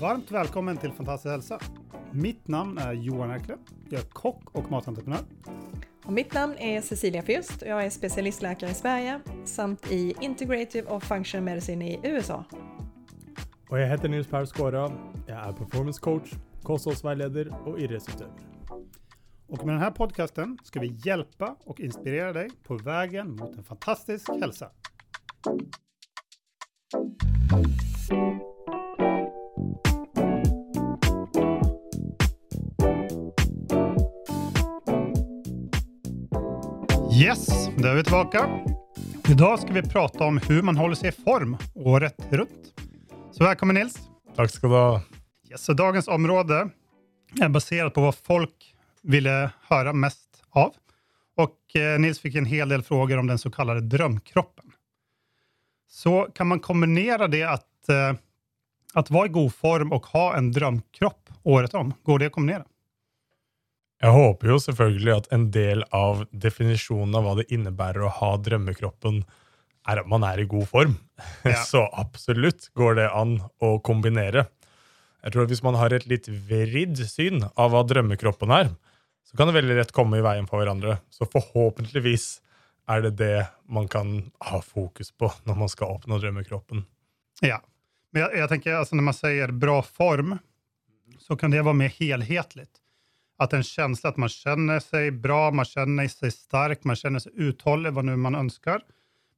Varmt välkommen till Fantastisk hälsa. Mitt namn är Johan Erklöf. Jag är kock och matentreprenör. Och mitt namn är Cecilia Fjust och jag är specialistläkare i Sverige samt i Integrative och Functional Medicine i USA. Og jeg heter Nils Per Skåra. Jeg er performance coach, kostholdsveileder og idrettsutøver. Och med den här podcasten ska vi hjälpa och inspirera dig på vägen mot en fantastisk hälsa. Yes, då är vi tillbaka. Idag ska vi prata om hur man håller sig i form året runt. Så välkommen Nils. Takk skal du ha. Yes, så dagens område är baserat på vad folk ville höra mest av. Och eh, Nils fick en hel del frågor om den så kallade drömkroppen. Så kan man kombinera det att, eh, att vara i god form och ha en drömkropp året om? Går det att kombinera? Jeg håper jo selvfølgelig at en del av definisjonen av hva det innebærer å ha drømmekroppen, er at man er i god form. Ja. Så absolutt går det an å kombinere. Jeg tror at Hvis man har et litt vridd syn av hva drømmekroppen er, så kan det veldig lett komme i veien for hverandre. Så forhåpentligvis er det det man kan ha fokus på når man skal oppnå drømmekroppen. Ja, men jeg, jeg tenker, altså, Når man sier bra form så kan det være mer helhetlig. At en følelse at man kjenner seg bra, man kjenner seg sterk, man kjenner seg utholdelig, hva nå man ønsker.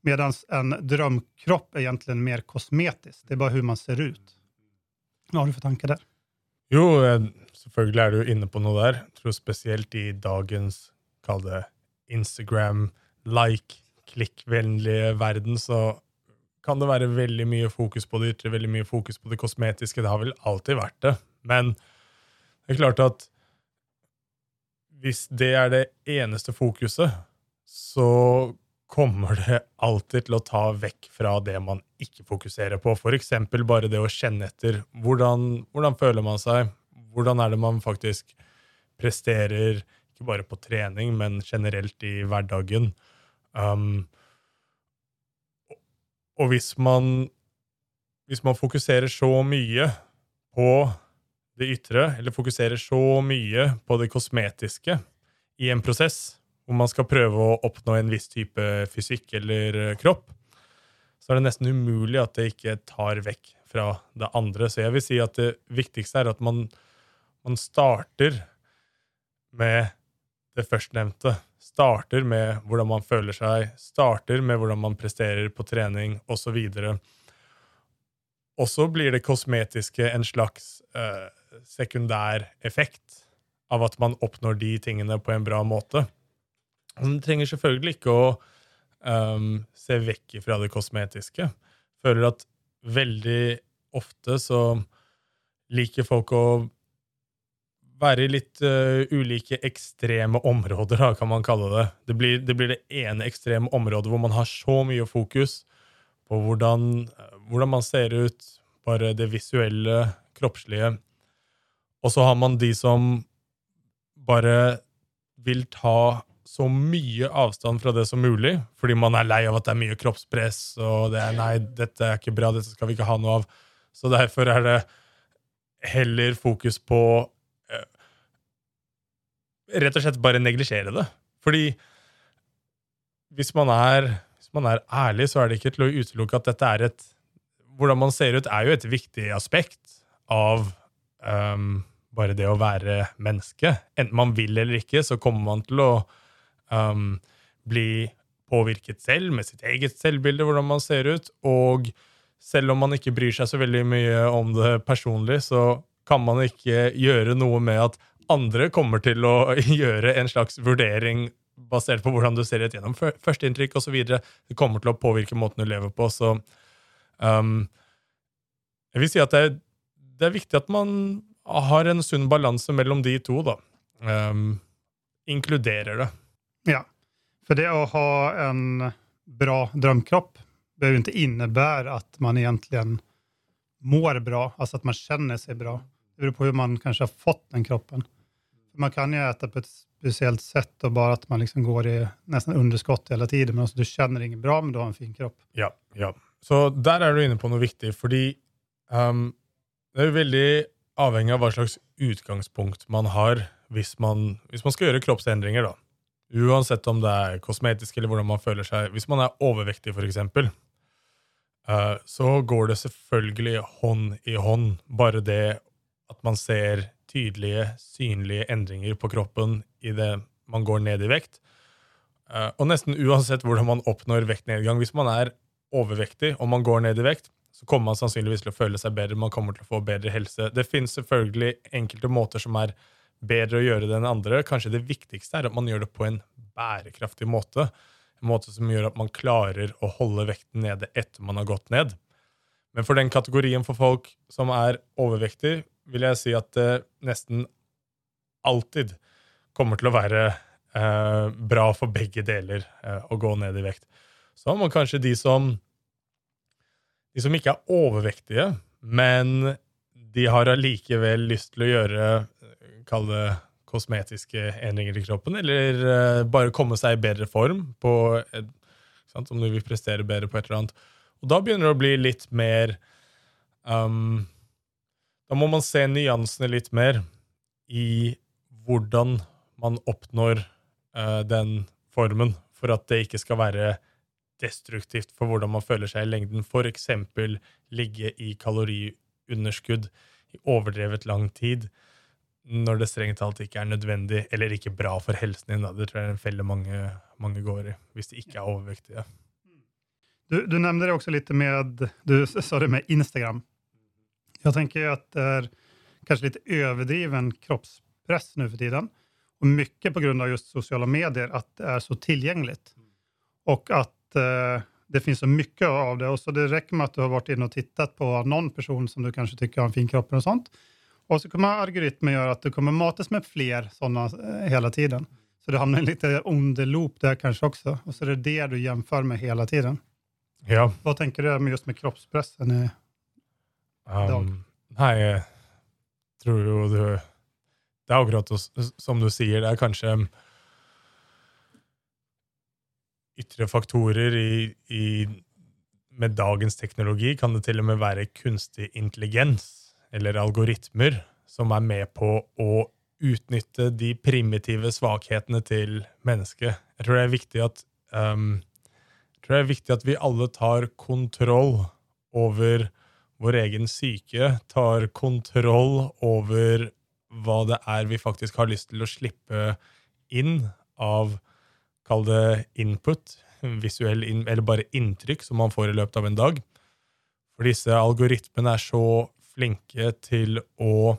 Medan en drømkropp er egentlig mer kosmetisk. Det er bare hvordan man ser ut. Hva har du for tanker där? Jo, eh, selvfølgelig er du inne på noe der. Jeg tror spesielt i dagens, kall det Instagram, like, klikkvennlige verden, så kan det være veldig mye fokus på det ytre, veldig mye fokus på det kosmetiske. Det har vel alltid vært det. Men det er klart at hvis det er det eneste fokuset, så kommer det alltid til å ta vekk fra det man ikke fokuserer på. Eksempel bare det å kjenne etter. Hvordan, hvordan føler man seg? Hvordan er det man faktisk presterer, ikke bare på trening, men generelt i hverdagen? Um, og hvis man, hvis man fokuserer så mye på det ytre, eller fokuserer så mye på det kosmetiske i en prosess, hvor man skal prøve å oppnå en viss type fysikk eller eh, kropp, så er det nesten umulig at det ikke tar vekk fra det andre. Så jeg vil si at det viktigste er at man, man starter med det førstnevnte. Starter med hvordan man føler seg, starter med hvordan man presterer på trening, osv. Og så blir det kosmetiske en slags eh, sekundær effekt av at man oppnår de tingene på en bra måte. Man trenger selvfølgelig ikke å um, se vekk fra det kosmetiske. Føler at veldig ofte så liker folk å være i litt uh, ulike ekstreme områder, da, kan man kalle det. Det blir, det blir det ene ekstreme området hvor man har så mye fokus på hvordan, hvordan man ser ut, bare det visuelle, kroppslige. Og så har man de som bare vil ta så mye avstand fra det som mulig, fordi man er lei av at det er mye kroppspress, og det er 'nei, dette er ikke bra, dette skal vi ikke ha noe av'. Så derfor er det heller fokus på eh, Rett og slett bare neglisjere det. Fordi hvis man, er, hvis man er ærlig, så er det ikke til å utelukke at dette er et Hvordan man ser ut, er jo et viktig aspekt av um, bare det å være menneske. Enten man vil eller ikke, så kommer man til å um, bli påvirket selv med sitt eget selvbilde, hvordan man ser ut. Og selv om man ikke bryr seg så veldig mye om det personlig, så kan man ikke gjøre noe med at andre kommer til å gjøre en slags vurdering basert på hvordan du ser ut gjennom fø- førsteinntrykk osv. Det kommer til å påvirke måten du lever på. Så um, jeg vil si at det er, det er viktig at man har en sunn balanse mellom de to. da. Um, inkluderer det. Ja, för det å ha en bra drömkropp behöver inte innebära att man egentligen mår bra, alltså att man känner sig bra. Det beror på hur man kanske har fått den kroppen. Man kan ju äta på ett speciellt sätt och bara att man liksom går i nästan underskott hela tiden, men du känner ingen bra, men du har en fin kropp. Ja, ja. Så der er du inne på noe viktig, fordi um, det er jo veldig avhengig av hva slags utgangspunkt man har hvis man, hvis man skal gjøre kroppsendringer. da. Uansett om det er kosmetisk eller hvordan man føler seg. Hvis man er overvektig, f.eks., uh, så går det selvfølgelig hånd i hånd. Bare det at man ser tydelige, synlige endringer på kroppen i det man går ned i vekt. Uh, og nesten uansett hvordan man oppnår vektnedgang. Hvis man er overvektig og man går ned i vekt, så kommer man sannsynligvis til å føle seg bedre, man kommer til å få bedre helse. Det finnes selvfølgelig enkelte måter som er bedre å gjøre det enn andre. Kanskje det viktigste er at man gjør det på en bærekraftig måte. En måte som gjør at man klarer å holde vekten nede etter man har gått ned. Men for den kategorien for folk som er overvektig, vil jeg si at det nesten alltid kommer til å være eh, bra for begge deler eh, å gå ned i vekt. Så må kanskje de som de som ikke er overvektige, men de har allikevel lyst til å gjøre kall det kosmetiske endringer i kroppen, eller uh, bare komme seg i bedre form på et, sant, om du vil prestere bedre på et eller annet. Og da begynner det å bli litt mer um, Da må man se nyansene litt mer i hvordan man oppnår uh, den formen, for at det ikke skal være destruktivt for hvordan man føler seg i lengden. F.eks. ligge i kaloriunderskudd i overdrevet lang tid når det strengt talt ikke er nødvendig eller ikke bra for helsen din. Da. Det tror jeg er en felle mange, mange går i, hvis de ikke er overvektige. Du, du nevnte det også litt med, du sa med Instagram. Jeg tenker at det er kanskje litt overdriven kroppspress nå for tiden. Og mye av just sosiale medier, at det er så tilgjengelig. Og at uh, det finnes så mye av det. Og så det rekker med at du har vært inne og sett på noen person som du kanskje syns har en fin kropp og sånt. Och så kommer algoritmen göra att du kommer matas med fler sådana hele hela tiden. Så du hamnar i en lite ond loop där kanske också. Och så är det det du jämför med hela tiden. Ja. Vad tänker du med just med kroppspressen? i- dag? Um, nei, jeg tror jo du Det er akkurat som du sier, det er kanskje ytre faktorer i, i Med dagens teknologi kan det til og med være kunstig intelligens eller algoritmer som er med på å utnytte de primitive svakhetene til mennesket. Jeg tror det er viktig at um, det er viktig at vi alle tar kontroll over vår egen syke, tar kontroll over hva det er vi faktisk har lyst til å slippe inn av, kall det input, visuell in eller bare inntrykk som man får i løpet av en dag. For disse algoritmene er så flinke til å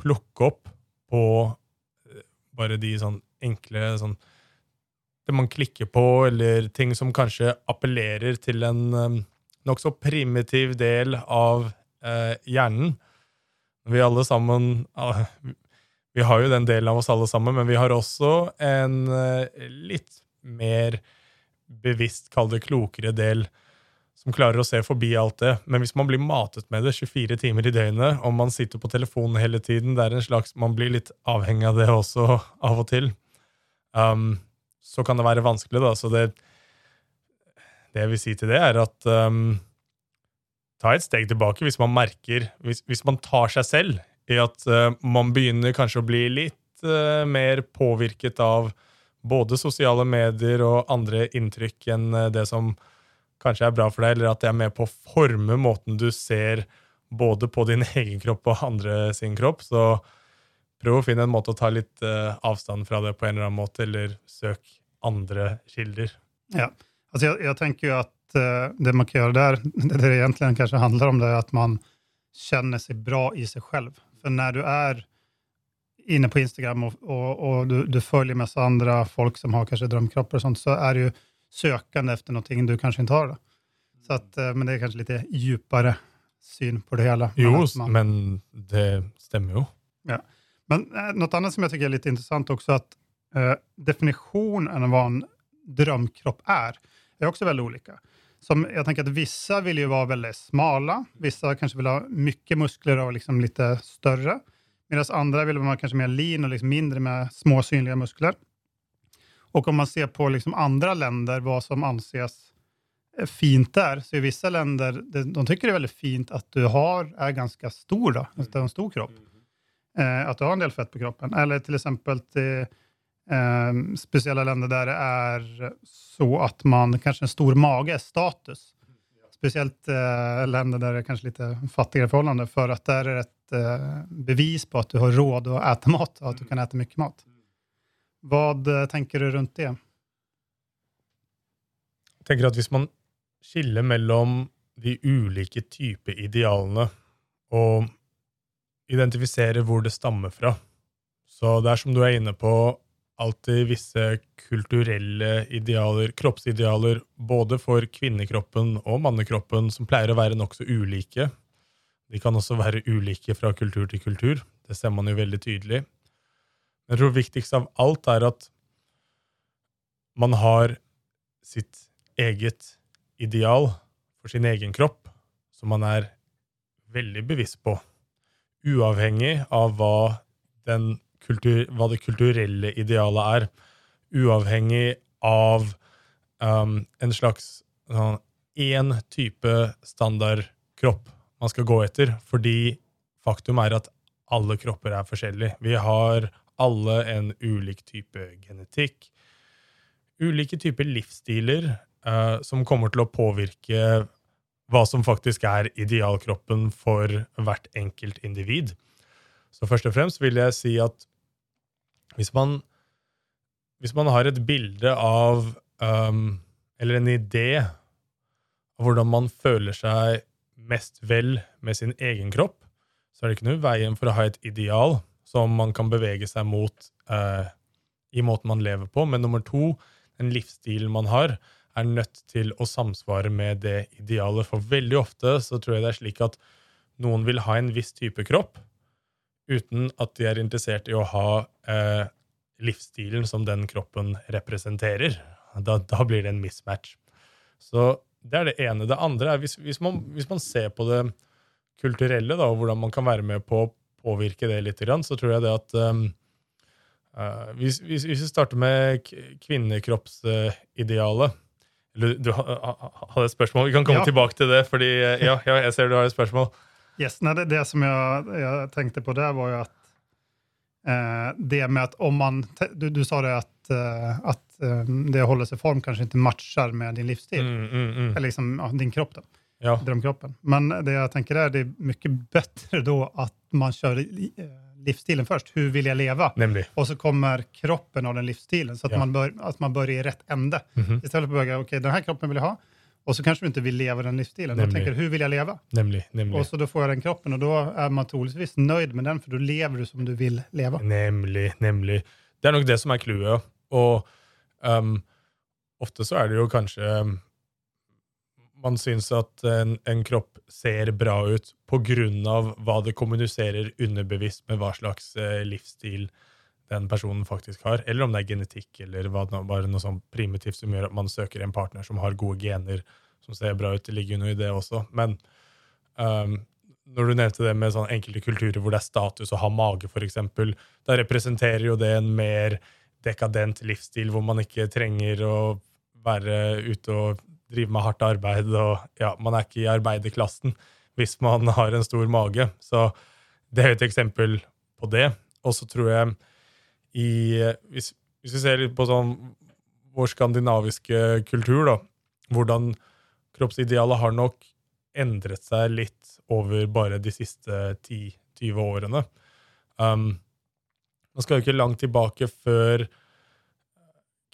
plukke opp på eh, bare de sånn enkle sånn Det man klikker på, eller ting som kanskje appellerer til en um, nokså primitiv del av eh, hjernen. Vi alle sammen ah, Vi har jo den delen av oss alle sammen, men vi har også en eh, litt mer bevisst, kall det klokere del, som klarer å se forbi alt det. Men hvis man blir matet med det 24 timer i døgnet, og man sitter på telefonen hele tiden, det er en slags, man blir litt avhengig av det også av og til, um, så kan det være vanskelig. da, så det det jeg vil si til det, er at um, ta et steg tilbake hvis man merker Hvis, hvis man tar seg selv i at uh, man begynner kanskje å bli litt uh, mer påvirket av både sosiale medier og andre inntrykk enn uh, det som kanskje er bra for deg, eller at det er med på å forme måten du ser både på din egen kropp og andre sin kropp. Så prøv å finne en måte å ta litt uh, avstand fra det på en eller annen måte, eller søk andre kilder. Ja. altså jeg, jeg tenker jo at uh, det man kan gjøre der, det det egentlig kanskje handler om, det er at man kjenner seg bra i seg selv. For når du er inne på Instagram og, og, og du, du følger masse andre folk som har kanskje drømkropper, og sånt, så er det ju sökande efter någonting du kanske inte har. Då. Så att, eh, men det är kanske lite djupare syn på det hela. Jo, man- men det stemmer jo. Men eh, något annat som jag tycker är lite intressant också, att eh, definitionen av vad en drömkropp är, är också väldigt olika. Som jag tänker att vissa vill ju vara väldigt smala, vissa kanske vill ha mycket muskler och liksom lite större. Medan andra vill vara kanske mer lean och liksom mindre med små synliga muskler. Och om man ser på liksom andra länder vad som anses eh, fint där, så i vissa länder, de tycker det är väldigt fint att du har, är ganska stor, då, alltså en stor kropp. Eh, att du har en del fett på kroppen. Eller till exempel till, eh, speciella länder där det är så att man kanske en stor mage är status. Speciellt eh, länder där det är kanske lite fattigare förhållanden, för att där är det ett eh, bevis på att du har råd att äta mat och att du kan äta mycket mat. Vad eh, tenker du rundt det? Jeg tenker at Hvis man skiller mellom de ulike typer idealene og identifiserer hvor det stammer fra Så det er som du er inne på, alltid visse kulturelle idealer, kroppsidealer, både for kvinnekroppen og mannekroppen, som pleier å være nokså ulike. De kan også være ulike fra kultur til kultur. Det ser man jo veldig tydelig. Jeg tror viktigst av alt er at man har sitt eget ideal for sin egen kropp, som man er veldig bevisst på, uavhengig av hva, kultur, hva det kulturelle idealet er, uavhengig av um, en slags én sånn, type standardkropp man skal gå etter, fordi faktum er at alle kropper er forskjellige. Vi har alle en ulik type genetikk. Ulike typer livsstiler uh, som kommer til å påvirke hva som faktisk er idealkroppen for hvert enkelt individ. Så først og fremst vil jeg si at hvis man, hvis man har et bilde av um, Eller en idé av hvordan man føler seg mest vel med sin egen kropp, så er det ikke noe veien for å ha et ideal som man kan bevege seg mot eh, i måten man lever på. Men nummer to, den livsstilen man har, er nødt til å samsvare med det idealet. For veldig ofte så tror jeg det er slik at noen vil ha en viss type kropp uten at de er interessert i å ha eh, livsstilen som den kroppen representerer. Da, da, blir det en mismatch. Så det er det ene. Det andre er hvis, hvis, man, hvis man, ser på det kulturelle, da, og hvordan man kan være med på påvirke det litt, så tror jeg det at um, uh, hvis, hvis, hvis, vi starter med kvinnekroppsidealet du, du hadde et spørsmål? Vi kan komme ja. tilbake til det, fordi ja, ja, jeg ser du har et spørsmål. Yes, nei, det, det, som jeg, jeg, tenkte på der, var jo at eh, det med at om man Du, du sa det at, uh, at um, det å holde seg i form kanskje ikke matcher med din livsstil. Mm, mm, mm. Eller liksom din kropp. ja. drömkroppen. Men det jeg tenker er, det er mye bedre da att man kör eh, livsstilen först. Hur vill jag leva? Nämligen. Och så kommer kroppen av den livsstilen. Så att, ja. man, bör, att man börjar i rätt ände. Mm -hmm. Istället för att börja, okej okay, den här kroppen vill jag ha. Och så kanske du inte vill leva den livsstilen. Nemlig. Då tänker du, hur vill jag leva? Nemlig, nemlig. Och så då får jag den kroppen och då er man troligvis nøyd med den, for da lever du som du vil leve. Nemlig. nemlig. Det er nok det som er clouet. Og um, ofte så er det jo kanskje um, man syns at en, en, kropp ser bra ut pga. hva det kommuniserer underbevisst med hva slags eh, livsstil den personen faktisk har, eller om det er genetikk eller hva bare noe sånn primitivt som gjør at man søker en partner som har gode gener, som ser bra ut. Det ligger jo noe i det også. Men um, når du nevnte det med sånn enkelte kulturer hvor det er status å ha mage, f.eks., da representerer jo det en mer dekadent livsstil hvor man ikke trenger å være ute og driver med hardt arbeid, og ja, man er ikke i arbeiderklassen hvis man har en stor mage. Så det er et eksempel på det. Og så tror jeg i hvis, hvis, vi ser litt på sånn vår skandinaviske kultur, da, hvordan kroppsidealet har nok endret seg litt over bare de siste 10-20 årene. Um, man skal jo ikke langt tilbake før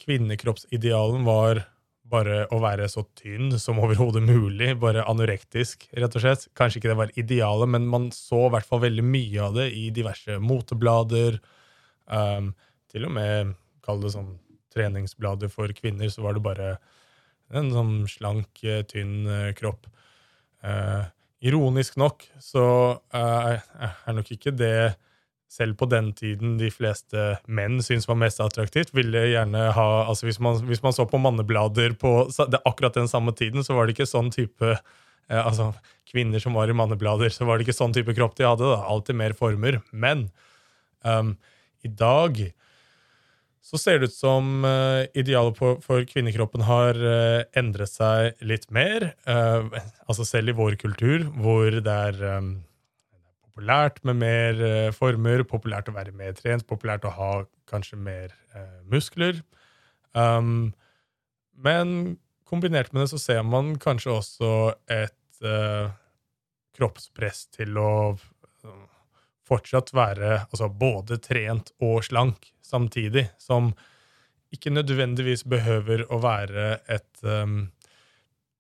kvinnekroppsidealen var bare å være så tynn som overhodet mulig, bare anorektisk, rett og slett. Kanskje ikke det var idealet, men man så i hvert fall veldig mye av det i diverse moteblader. Um, til og med, kall det sånn treningsblader for kvinner, så var det bare en sånn slank, eh, tynn uh, kropp. Uh, ironisk nok så uh, er nok ikke det selv på den tiden de fleste menn syntes var mest attraktivt, ville gjerne ha altså hvis man, hvis man så på manneblader på det, akkurat den samme tiden, så var det ikke sånn type eh, altså kvinner som var i manneblader, så var det ikke sånn type kropp de hadde. da, Alltid mer former. Men um, i dag så ser det ut som uh, idealet på, for kvinnekroppen har uh, endret seg litt mer. Uh, altså selv i vår kultur, hvor det er um, populært med mer former, populært å være mer trent, populært å ha kanskje mer muskler. Um, men kombinert med det så ser man kanskje også et uh, kroppspress til å uh, fortsatt være altså både trent og slank samtidig, som ikke nødvendigvis behøver å være et um,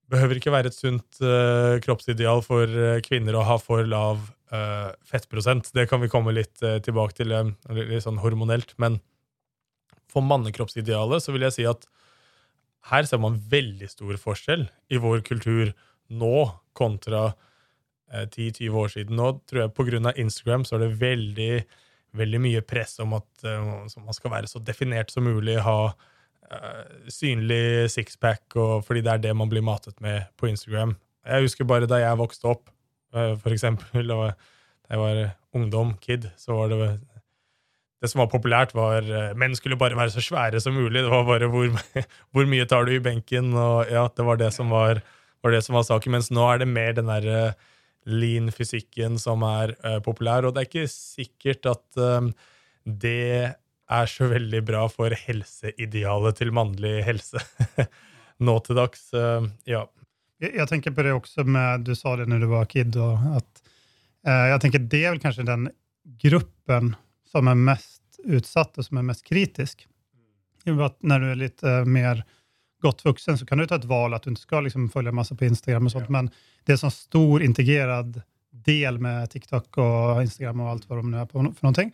Behøver ikke være et sunt uh, kroppsideal for kvinner å ha for lav fettprosent. Det kan vi komme litt tilbake til, litt sånn hormonelt. Men for mannekroppsidealet så vil jeg si at her ser man veldig stor forskjell i vår kultur nå kontra uh, 10-20 år siden. Nå tror jeg pga. Instagram så er det veldig, veldig mye press om at uh, man skal være så definert som mulig, ha uh, synlig sixpack, fordi det er det man blir matet med på Instagram. Jeg husker bare da jeg vokste opp, uh, for eksempel, da jeg var ungdom, kid, så var det det som var populært, var uh, menn skulle bare være så svære som mulig. Det var bare hvor, hvor mye tar du i benken? Og ja, det var det som var, var, det som var saken. Mens nå er det mer den derre uh, lean-fysikken som er uh, populær. Og det er ikke sikkert at um, det er så veldig bra for helseidealet til mannlig helse nå til dags. ja. Jeg, tenker på det også med Du sa det når du var kid. Og at, jeg tenker det er vel kanskje den gruppen som er mest utsatt og som er mest kritisk. Når du er litt uh, mer godt voksen, så kan du ta et valg at du ikke skal liksom, følge masse på Instagram, og sånt, ja. men det er sånn stor integrerad del med TikTok og Instagram og alt hva de er på for noe.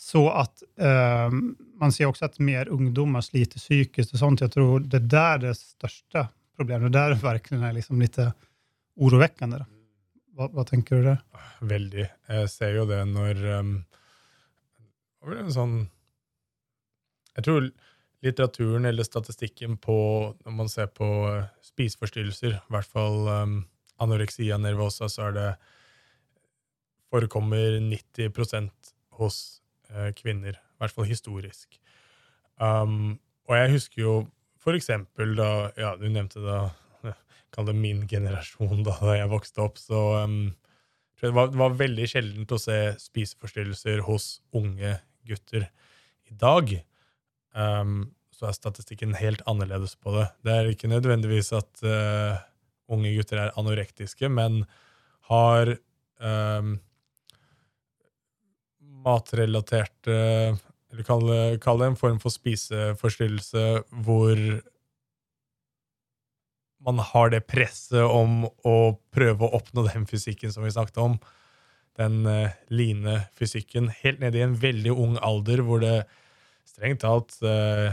Så at eh, man ser også at mer ungdommer sliter psykisk og sånt. Jeg tror det er der det største problemet, det der verken er liksom litt urovekkende. Hva, hva, tenker du der? Veldig. Jeg ser jo det når um en sånn Jeg tror litteraturen eller statistikken på Når man ser på uh, spiseforstyrrelser, i hvert fall um, anoreksia nervosa, så er det forekommer 90% hos uh, kvinner. I hvert fall historisk. Um, og jeg husker jo for eksempel da Ja, du nevnte da Kall det min generasjon da, da jeg vokste opp. Så um, det var, det var veldig sjeldent å se spiseforstyrrelser hos unge gutter. I dag um, så er statistikken helt annerledes på det. Det er ikke nødvendigvis at uh, unge gutter er anorektiske, men har um, matrelaterte Eller kall det, kall det en form for spiseforstyrrelse hvor man har det presset om å prøve å oppnå den fysikken som vi snakket om den uh, line fysikken helt ned i en veldig ung alder, hvor det strengt talt uh,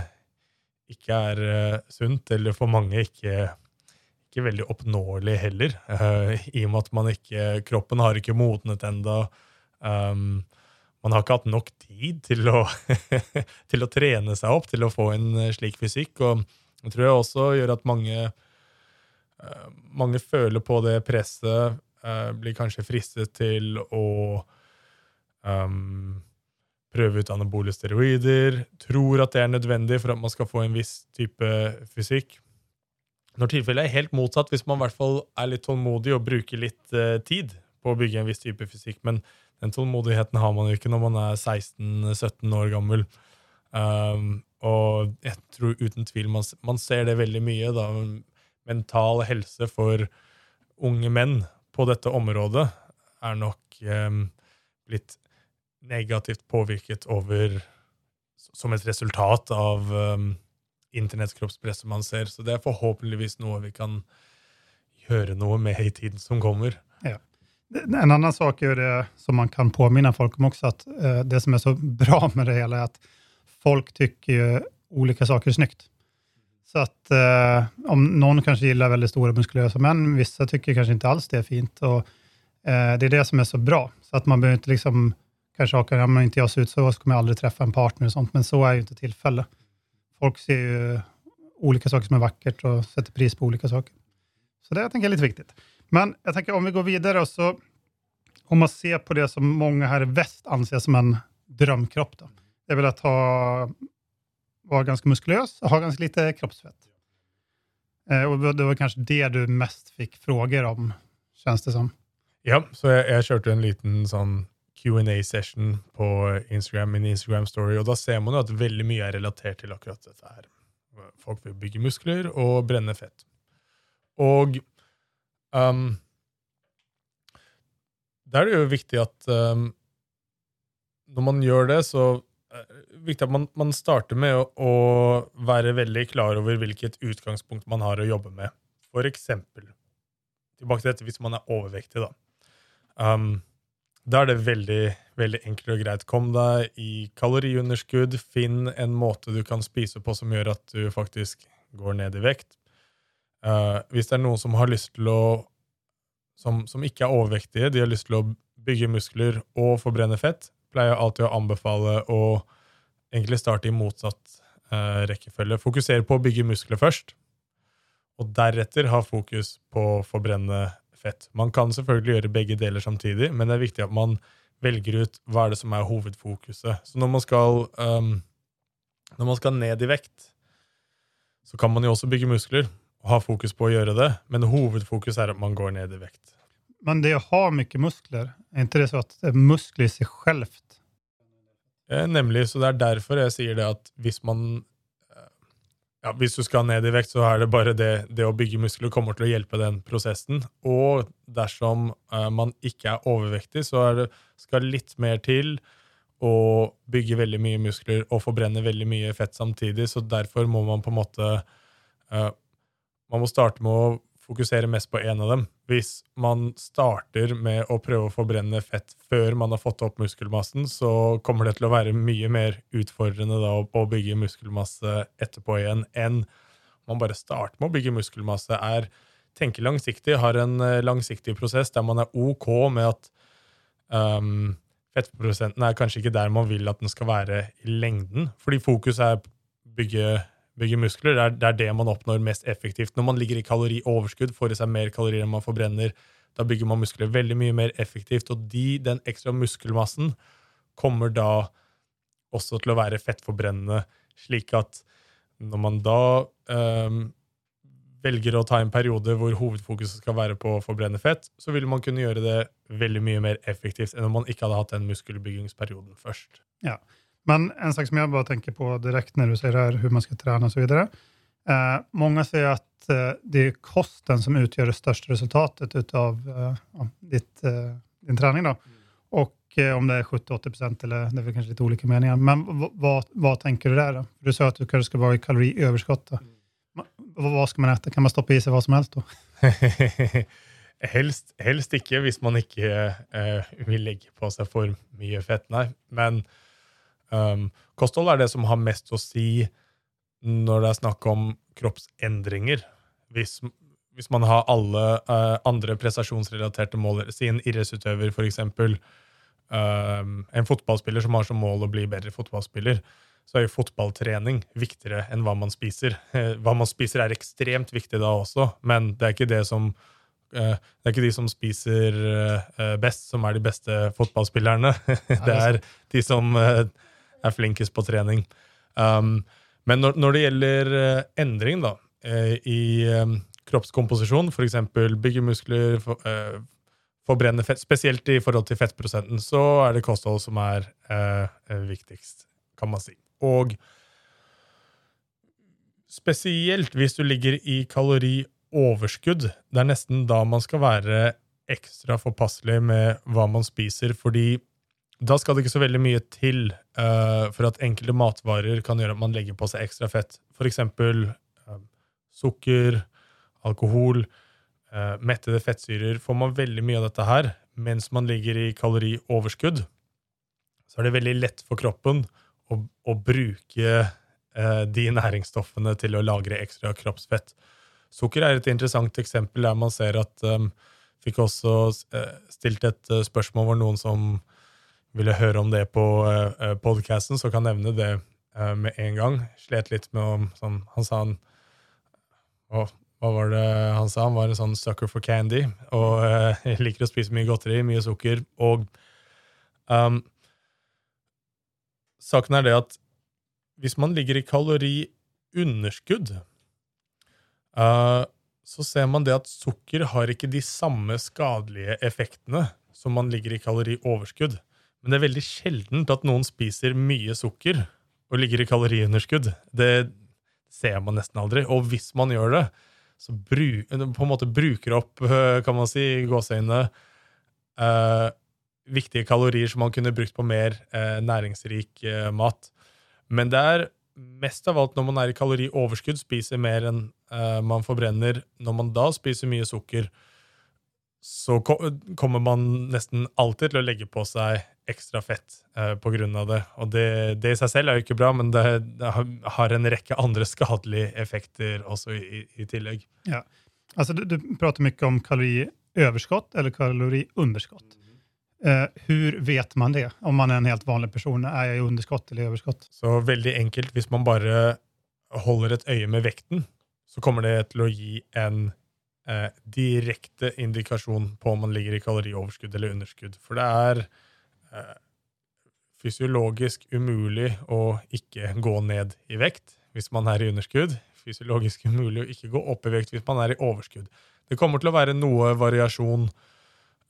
ikke er uh, sunt, eller for mange ikke, ikke veldig oppnåelig heller, i og med at man ikke, kroppen har ikke modnet enda. Um, man har ikke hatt nok tid til å, til å, trene seg opp til å få en slik fysikk. Og det tror jeg også gjør at mange, mange føler på det presset uh, blir kanskje fristet til å um, prøve ut anabole steroider, tror at det er nødvendig for at man skal få en viss type fysikk. Når tilfellet er helt motsatt, hvis man i hvert fall er litt tålmodig og bruker litt tid på å bygge en viss type fysikk, men den tålmodigheten har man jo ikke når man er 16-17 år gammel. Um, og jeg tror uten tvil man, man, ser det veldig mye, da. Mental helse for unge menn på dette området er nok um, blitt negativt påvirket over som et resultat av um, internettkroppspresset man ser. Så det er forhåpentligvis noe vi kan gjøre noe med i tiden som kommer. Ja. En annen sak er det som man kan påminne folk om også, at uh, det som er så bra med det hele, er at folk tykker ulike saker er snyggt. Så att eh, om någon kanske gillar väldigt stora muskulösa män, vissa tycker kanske inte alls det är fint. Och, eh, det är det som är så bra. Så att man behöver inte liksom, kanske haka, om inte jag ser ut så, så kommer jag aldrig träffa en partner och sånt, men så är ju inte tillfälle. Folk ser ju olika saker som är vackert och sätter pris på olika saker. Så det jag tänker jag är lite viktigt. Men jag tänker om vi går videre, så om man ser på det som mange her i vest anser som en drømkropp, da. Det er vel å være ganske muskuløs og ha ganske lite kroppsfett. Eh, og det var kanskje det du mest fikk spørsmål om, kjennes det som. Ja, så jeg, jeg kjørte en liten sånn Q&A-session på Instagram, min Instagram-story, og da ser man jo at veldig mye er relatert til akkurat dette her. Folk vil bygge muskler og brenne fett. Og um, da er det jo viktig at um, når man gjør det, så er det viktig at man, man starter med å, å være veldig klar over hvilket utgangspunkt man har å jobbe med. For eksempel, tilbake til dette hvis man er overvektig, da. Um, da er det veldig, veldig enkelt og greit. Kom deg i kaloriunderskudd. Finn en måte du kan spise på som gjør at du faktisk går ned i vekt. Uh, hvis det er noen som har lyst til å som, som, ikke er overvektige, de har lyst til å bygge muskler og forbrenne fett, pleier jeg alltid å anbefale å egentlig starte i motsatt uh, rekkefølge. Fokusere på å bygge muskler først, og deretter ha fokus på å forbrenne fett. Man kan selvfølgelig gjøre begge deler samtidig, men det er viktig at man velger ut hva er det som er hovedfokuset. Så når man skal, um, når man skal ned i vekt, så kan man jo også bygge muskler ha fokus på å gjøre det, men hovedfokus er at man går ned i vekt. Men det å ha mye muskler, er ikke det så at det er muskler i seg selv? Eh, nemlig, så det er derfor jeg sier det at hvis man ja, hvis du skal ned i vekt, så er det bare det, det å bygge muskler kommer til å hjelpe den prosessen. Og dersom uh, man ikke er overvektig, så er det, skal litt mer til å bygge veldig mye muskler og forbrenne veldig mye fett samtidig. Så derfor må man på en måte uh, Man må starte med å fokusere mest på én av dem. Hvis man starter med å prøve å forbrenne fett før man har fått opp muskelmassen, så kommer det til å være mye mer utfordrende da, å bygge muskelmasse etterpå igjen enn man bare starter med å bygge muskelmasse, er tenke langsiktig, har en eh, langsiktig prosess der man er OK med at um, fettprosenten er kanskje ikke der man vil at den skal være i lengden, fordi fokus er bygge bygge muskler. Det er, det er, det man oppnår mest effektivt. Når man ligger i kalorioverskudd, får i seg mer kalorier enn man forbrenner, da bygger man muskler veldig mye mer effektivt. Og de, den ekstra muskelmassen kommer da også til å være fettforbrennende, slik at når man da um, velger å ta en periode hvor hovedfokuset skal være på å forbrenne fett, så vil man kunne gjøre det veldig mye mer effektivt enn om man ikke hadde hatt den muskelbyggingsperioden først. Ja, men en sak som jag bara tänker på direkt när du säger det här, hur man ska träna och så vidare. Eh, många säger att eh, det är kosten som utgör det största resultatet av eh, ditt, eh, din träning. Då. Mm. Och eh, om det är 70-80% eller det är väl kanske lite olika meningar. Men vad, vad tänker du där? Då? Du sa att du kanske ska vara i kaloriöverskott. Hva Mm. Vad ska man äta? Kan man stoppe i seg hva som helst da? helst, helst ikke, hvis man ikke uh, vil legge på seg for mye fett. Nei. Men Um, kosthold er det som har mest å si når det er snakk om kroppsendringer. Hvis, hvis man har alle uh, andre prestasjonsrelaterte mål, si en idrettsutøver f.eks., um, en fotballspiller som har som mål å bli bedre fotballspiller, så er jo fotballtrening viktigere enn hva man spiser. Hva man spiser er ekstremt viktig da også, men det er ikke det som uh, det er ikke de som spiser uh, best, som er de beste fotballspillerne. det er de som er flinkest på trening. Um, men når, når, det gjelder uh, endring da, uh, i um, kroppskomposisjon, f.eks. bygge muskler, for, uh, forbrenne fett, spesielt i forhold til fettprosenten, så er det kosthold som er viktigst, kan man si. Og spesielt hvis du ligger i kalorioverskudd, det er nesten da man skal være ekstra forpasselig med hva man spiser, fordi da skal det ikke så veldig mye til uh, for at enkelte matvarer kan gjøre at man legger på seg ekstra fett. For eksempel uh, sukker, alkohol, uh, mettede fettsyrer. Får man veldig mye av dette her mens man ligger i kalorioverskudd, så er det veldig lett for kroppen å, å bruke de næringsstoffene til å lagre ekstra kroppsfett. Sukker er et interessant eksempel der man ser at um, Fikk også stilt et spørsmål hvor noen som ville høre om det på uh, eh, podkasten, så kan jeg nevne det uh, med en gang. Slet litt med om sånn, Han sa han å, Hva var det han sa? Han var en sånn sucker for candy og uh, liker å spise mye godteri, mye sukker. Og um, saken er det at hvis man ligger i kaloriunderskudd, uh, så ser man det at sukker har ikke de samme skadelige effektene som man ligger i kalorioverskudd. Men det er veldig sjeldent at noen spiser mye sukker og ligger i kaloriunderskudd. Det ser man nesten aldri. Og hvis man gjør det, så bru, på en måte bruker opp, eh, kan man si, gåseøynene, eh, viktige kalorier som man kunne brukt på mer eh, næringsrik eh, mat. Men det er mest av alt når man er i kalorioverskudd, spiser mer enn man forbrenner. Når man da spiser mye sukker, så kommer man nesten alltid til å legge på seg ekstra fett eh, pga. det. Og det, det, i seg selv er jo ikke bra, men det, det, har en rekke andre skadelige effekter også i, i tillegg. Ja. Altså, du, du, prater mye om kaloriöverskott eller kaloriunderskott. Eh, Hvordan vet man det, om man er en helt vanlig person? Er jeg i underskott eller overskott? Så veldig enkelt, hvis man bare holder et øye med vekten, så kommer det til å gi en eh, direkte indikasjon på om man ligger i kalorioverskudd eller underskudd. For det er fysiologisk umulig å ikke gå ned i vekt hvis man er i underskudd. Fysiologisk umulig å ikke gå opp i vekt hvis man er i overskudd. Det kommer til å være noe variasjon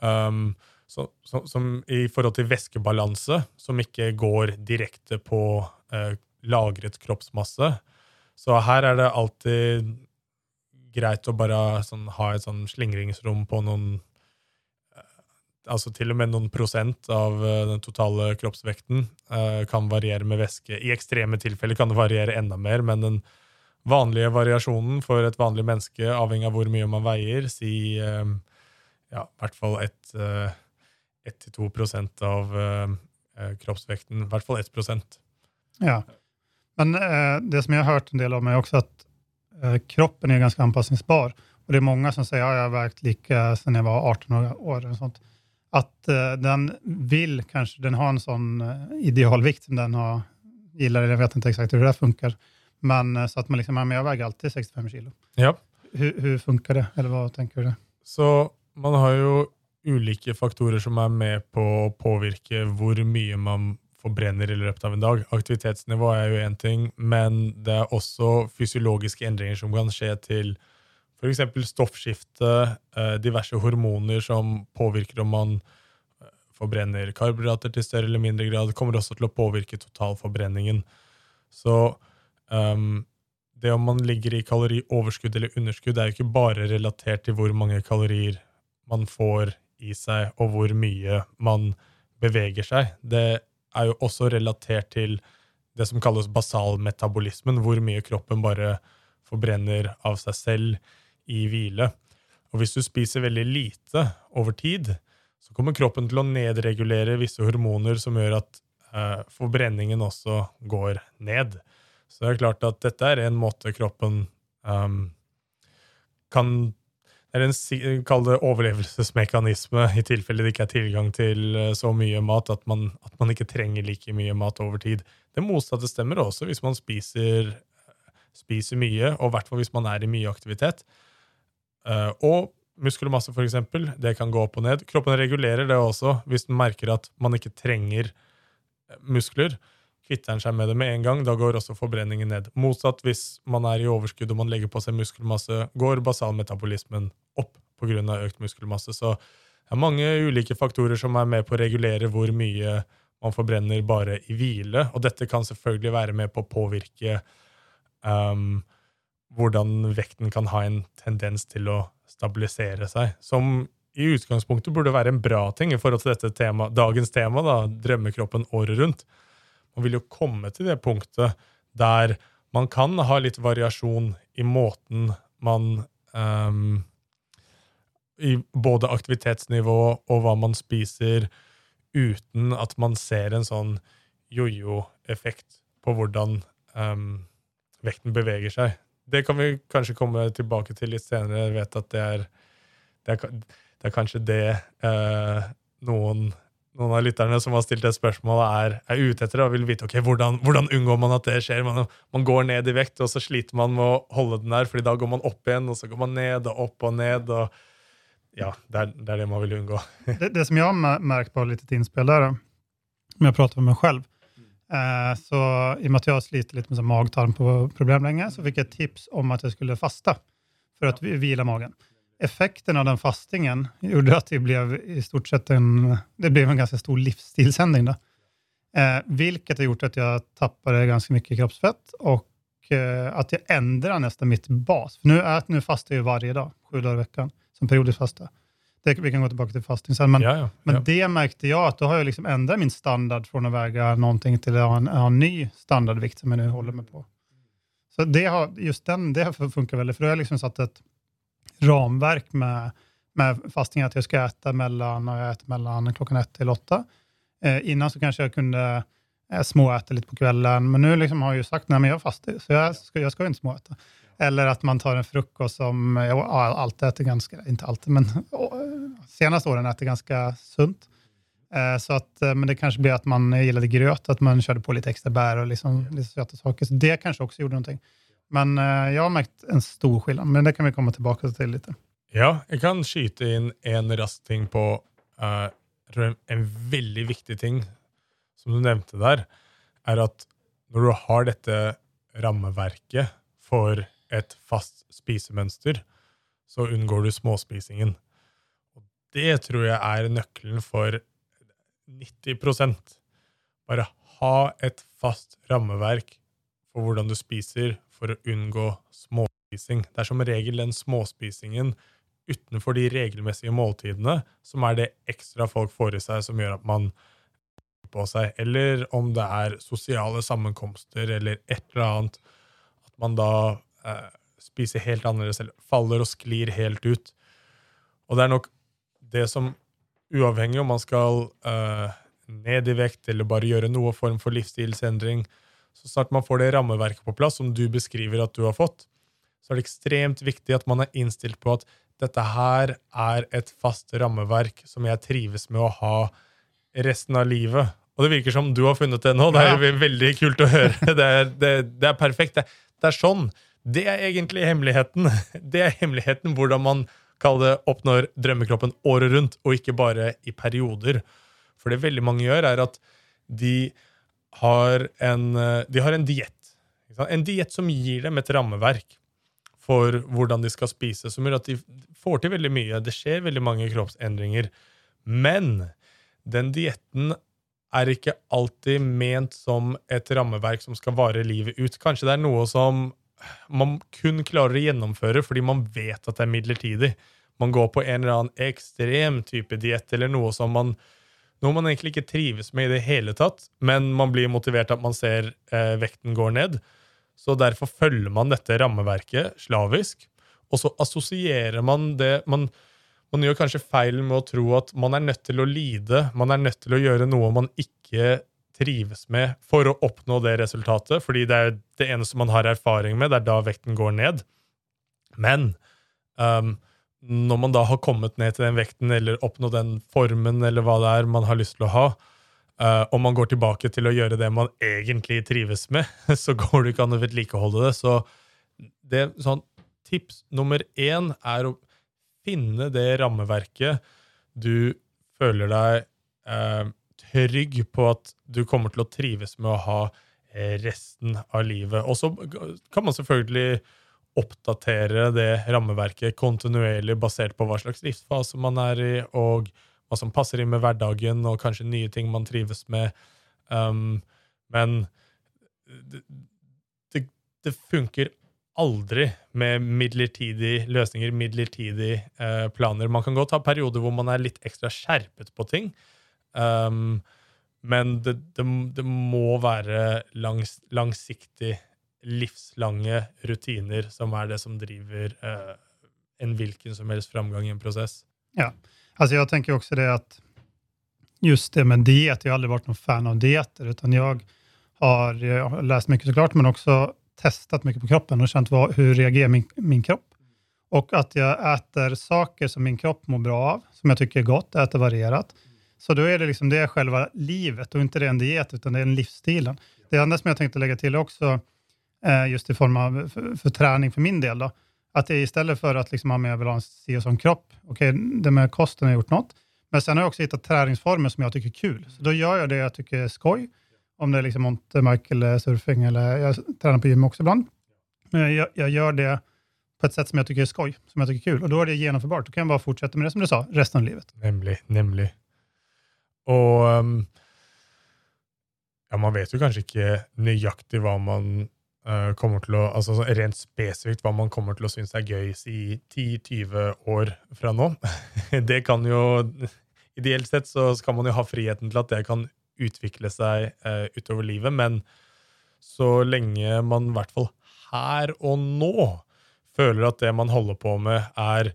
um, som, som, som i forhold til væskebalanse, som ikke går direkte på uh, lagret kroppsmasse. Så her er det alltid greit å bare sånn, ha et sånn slingringsrom på noen eh, Altså til og med noen prosent av uh, den totale kroppsvekten uh, kan variere med væske. I ekstreme tilfeller kan det variere enda mer, men den vanlige variasjonen for et vanlig menneske, avhengig av hvor mye man veier, si uh, ja, i hvert fall 1-2% av kroppsvekten. I hvert fall 1% Ja. Men det som jeg har hørt en del om, er også at Eh, kroppen er ganske anpassningsbar. Og det er mange som säger, ja, jeg har vært like siden jeg var 18 år. Och sånt. Att uh, den vill kanske, den har en sån uh, idealvikt som den har, gillar, jag vet inte exakt hur det funkar. Men uh, så att man liksom, ja, men jag väger alltid 65 kilo. Ja. Hur, hur funkar det? Eller vad tänker du? Så man har jo ulike faktorer som er med på å påvirke hvor mye man forbrenner i løpet av en dag. Aktivitetsnivå er jo én ting, men det er også fysiologiske endringer som kan skje til f.eks. stoffskifte, eh, diverse hormoner som påvirker om man eh, forbrenner karbohydrater til større eller mindre grad, kommer også til å påvirke totalforbrenningen. Så um, det om man ligger i kalorioverskudd eller underskudd, er jo ikke bare relatert til hvor mange kalorier man får i seg, og hvor mye man beveger seg. Det er jo også relatert til det som kalles basalmetabolismen, hvor mye kroppen bare forbrenner av seg selv i hvile. Og hvis du spiser veldig lite over tid, så kommer kroppen til å nedregulere visse hormoner som gjør at eh, forbrenningen også går ned. Så det er klart at dette er en måte kroppen um, kan det er en kall det overlevelsesmekanisme i tilfelle det ikke er tilgang til eh, så mye mat at man, at man ikke trenger like mye mat over tid. Det motsatte stemmer også hvis man spiser, spiser mye, og i hvert fall hvis man er i mye aktivitet. Uh, og muskelmasse, eksempel, det kan gå opp og ned. Kroppen regulerer det også hvis den merker at man ikke trenger eh, muskler kvitter den seg med det med en gang. Da går også forbrenningen ned. Motsatt hvis man er i overskudd og man legger på seg muskelmasse, går basalmetabolismen opp pga. økt muskelmasse. Så det er mange ulike faktorer som er med på å regulere hvor mye man forbrenner bare i hvile. Og dette kan selvfølgelig være med på å påvirke um, hvordan vekten kan ha en tendens til å stabilisere seg. Som i utgangspunktet burde være en bra ting i forhold til dette tema, dagens tema, da, drømmekroppen året rundt. Man vil jo komme til det punktet der man kan ha litt variasjon i måten man um, I både aktivitetsnivå og hva man spiser, uten at man ser en sånn jojo-effekt på hvordan um, vekten beveger seg. Det kan vi kanskje komme tilbake til litt senere. Jeg vet at det er, det er, det er kanskje det eh, noen noen av lytterne som har stilt det spørsmålet, er, er ute etter og vil vite ok, hvordan, hvordan unngår man at det skjer. Man, man, går ned i vekt, og så sliter man med å holde den der, fordi da går man opp igjen, og så går man ned og opp og ned. og ja, det er, det er det man vil unngå. det, det, som jeg har merket på litt innspill der, om jeg prater med meg selv, så i og med at jeg sliter litt med magtarmproblem lenge, så fikk jeg tips om at jeg skulle faste for å hvile magen effekten av den fastingen gjorde at det ble i stort sett en, det ble en ganske stor livsstilsendring. Eh, vilket har gjort at jeg tappet ganske mye kroppsfett og eh, at jeg endret nesten mitt bas. For nu, äh, nu hver dag, sju dager i veckan, som periodisk fasta. Det, vi kan gå tilbake til fasting sen, men, ja, ja, ja. men det märkte jeg at da har jeg liksom ändrat min standard fra å väga någonting til å ha en, ha en ny standardvikt som jeg nu håller meg på. Så det har, just den, det funkar veldig, for da har jeg liksom satt et ramverk med, med fasting, at jeg skal äta mellan, jag äter mellan klockan ett till åtta. Eh, innan så kanskje jeg kunne eh, småäta litt på kvelden, men nå liksom har jeg jo sagt at jeg faster, så jeg skal, jag ska inte småäta. Eller at man tar en frukost som jag alltid äter ganska, inte alltid, men senaste åren äter ganska sunt. Eh, så att, eh, men det kanskje ble at man gillar det gröt, at man körde på litt ekstra bär og liksom, lite söta saker. Så det kanskje også gjorde noe. Men uh, jeg har merket en stor skillnad, men det kan vi komme tilbake til litt. Ja, jeg kan skyte inn en rask ting på uh, En veldig viktig ting som du nevnte der, er at når du har dette rammeverket for et fast spisemønster, så unngår du småspisingen. Og det tror jeg er nøkkelen for 90% Bare ha et fast rammeverk for hvordan du spiser, for å unngå småspising. Det er som regel den småspisingen utenfor de regelmessige måltidene som er det ekstra folk får i seg, som gjør at man på seg, eller om det er sosiale sammenkomster eller et eller annet, at man da eh, spiser helt annerledes eller faller og sklir helt ut. Og det er nok det som, uavhengig om man skal eh, ned i vekt eller bare gjøre noe form for livsstilsendring, så snart man får det rammeverket på plass, som du beskriver at du har fått, så er det ekstremt viktig at man er innstilt på at dette her er et fast rammeverk som jeg trives med å ha resten av livet. Og det virker som du har funnet det nå. Det er veldig kult å høre. Det er, det, det er perfekt. Det, det, er sånn. Det er egentlig hemmeligheten. Det er hemmeligheten hvordan man det, oppnår drømmekroppen året rundt, og ikke bare i perioder. For det veldig mange gjør, er at de har en, eh, de har en diett. En diett som gir dem et rammeverk for hvordan de skal spise, som gjør at de får til veldig mye. Det skjer veldig mange kroppsendringer. Men den dietten er ikke alltid ment som et rammeverk som skal vare livet ut. Kanskje det er noe som man kun klarer å gjennomføre fordi man vet at det er midlertidig. Man går på en eller annen ekstrem type diett eller noe som man noe man egentlig ikke trives med i det hele tatt, men man blir motivert at man ser eh, vekten går ned. Så derfor følger man dette rammeverket slavisk, og så assosierer man det man, man gjør kanskje feil med å tro at man er nødt til å lide, man er nødt til å gjøre noe man ikke trives med for å oppnå det resultatet, fordi det er det eneste man har erfaring med, det er da vekten går ned. Men um, når man da har kommet ned til den vekten eller oppnådd den formen eller hva det er man har lyst til å ha, uh, og man går tilbake til å gjøre det man egentlig trives med, så går det ikke an å vedlikeholde det. Så det, sånn, tips nummer én er å finne det rammeverket du føler deg uh, trygg på at du kommer til å trives med å ha resten av livet. Og så kan man selvfølgelig oppdatere det rammeverket kontinuerlig basert på hva slags livsfase man er i, og hva som passer inn med hverdagen, og kanskje nye ting man trives med. Um, men det, det, det, funker aldri med midlertidige løsninger, midlertidige eh, planer. Man kan godt ha perioder hvor man er litt ekstra skjerpet på ting. Um, men det, det, det, må være langs, langsiktig livslange rutiner som er det som driver eh, en hvilken som helst framgang i en prosess. Ja, altså jeg tenker også det at just det med diet, jeg har aldri vært noen fan av dieter, utan jeg jeg har lest mye så klart, men også testet mye på kroppen og kjent hvordan reagerer min, min kropp. Og at jeg spiser saker som min kropp må bra av, som jeg syns er godt, äter varierat. Så då är det liksom det själva livet och inte det en diet, utan det är en livsstilen. Det andra som jag tänkte lägga till också, eh, just i form av för, för träning för min del, då, att det är istället för att liksom, ja, jag vill ha en si och sån kropp, okej, okay, det med kosten har gjort något, men sen har jag också hittat träningsformer som jag tycker är kul. Så då gör jag det jag tycker är skoj, om det är liksom mountainbike eller surfing, eller jag tränar på gym också ibland. Men jag, jag gör det på ett sätt som jag tycker är skoj, som jag tycker är kul. Och då är det genomförbart. Då kan jag bara fortsätta med det som du sa, resten av livet. Nämlig, nemlig. Og um, ja, man vet jo kanskje ikke nøyaktig hva man uh, kommer til å Altså rent spesifikt hva man kommer til å synes er gøy i 10-20 år fra nå. det kan jo Ideelt sett så skal man jo ha friheten til at det kan utvikle seg uh, utover livet, men så lenge man i hvert fall her og nå føler at det man holder på med, er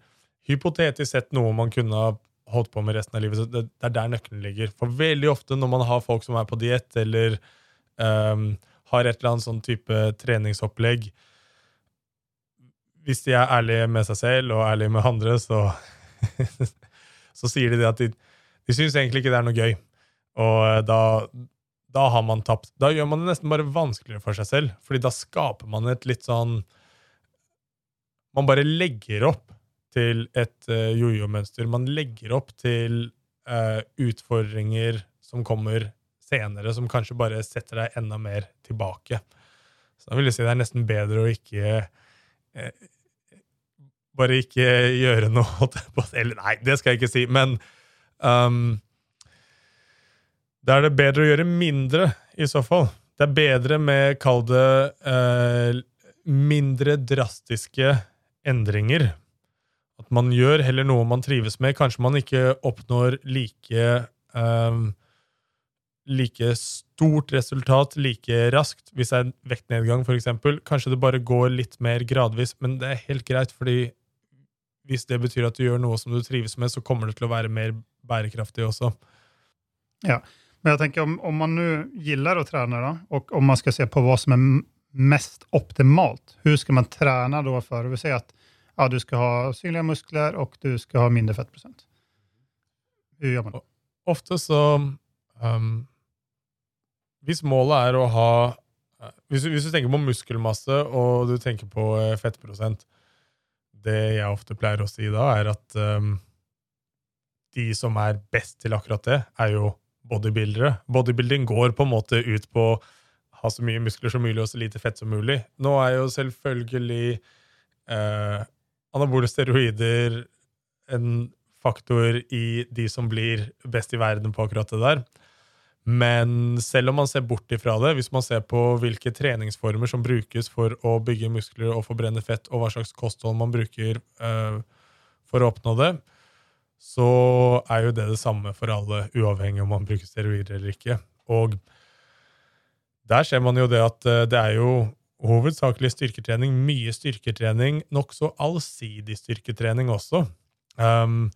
hypotetisk sett noe man kunne ha holdt på med resten av livet. Så det, det, er der nøkkelen ligger. For veldig ofte når man har folk som er på diett, eller um, har et eller annet sånn type treningsopplegg Hvis de er ærlige med seg selv og ærlige med andre, så, så sier de det at de, de syns egentlig ikke det er noe gøy. Og da, da har man tapt. Da gjør man det nesten bare vanskeligere for seg selv, fordi da skaper man et litt sånn Man bare legger opp til et uh, jojo-mønster. Man legger opp til uh, utfordringer som kommer senere, som kanskje bare setter deg enda mer tilbake. Så da vil jeg si det er nesten bedre å ikke uh, Bare ikke gjøre noe Eller nei, det skal jeg ikke si, men um, Da er det bedre å gjøre mindre, i så fall. Det er bedre med, kall det, mindre drastiske endringer at man gjør heller noe man trives med. Kanskje man ikke oppnår like um, like stort resultat like raskt hvis det er en vektnedgang, f.eks. Kanskje det bare går litt mer gradvis, men det er helt greit, fordi hvis det betyr at du gjør noe som du trives med, så kommer det til å være mer bærekraftig også. Ja, men jeg tenker om, om man nå gillar å trene, da, og om man skal se på hva som er mest optimalt, hvordan skal man trene da for? vil si at ja, du ska ha synliga muskler och du ska ha mindre fettprocent. Hur gör man det? Ofte så um, Hvis målet er å ha uh, hvis, hvis, du tenker på muskelmasse og du tenker på uh, fettprosent Det jeg ofte pleier å si da, er at um, de som er best til akkurat det, er jo bodybuildere. Bodybuilding går på en måte ut på å ha så mye muskler som mulig og så lite fett som mulig. Nå er jo selvfølgelig uh, anabole steroider en faktor i de som blir best i verden på akkurat det der. Men selv om man ser bort ifra det, hvis man ser på hvilke treningsformer som brukes for å bygge muskler og forbrenne fett, og hva slags kosthold man bruker uh, for å oppnå det, så er jo det det samme for alle, uavhengig om man bruker steroider eller ikke. Og der ser man jo det at uh, det er jo hovedsakelig styrketrening, mye styrketrening, nokså allsidig styrketrening også. Um,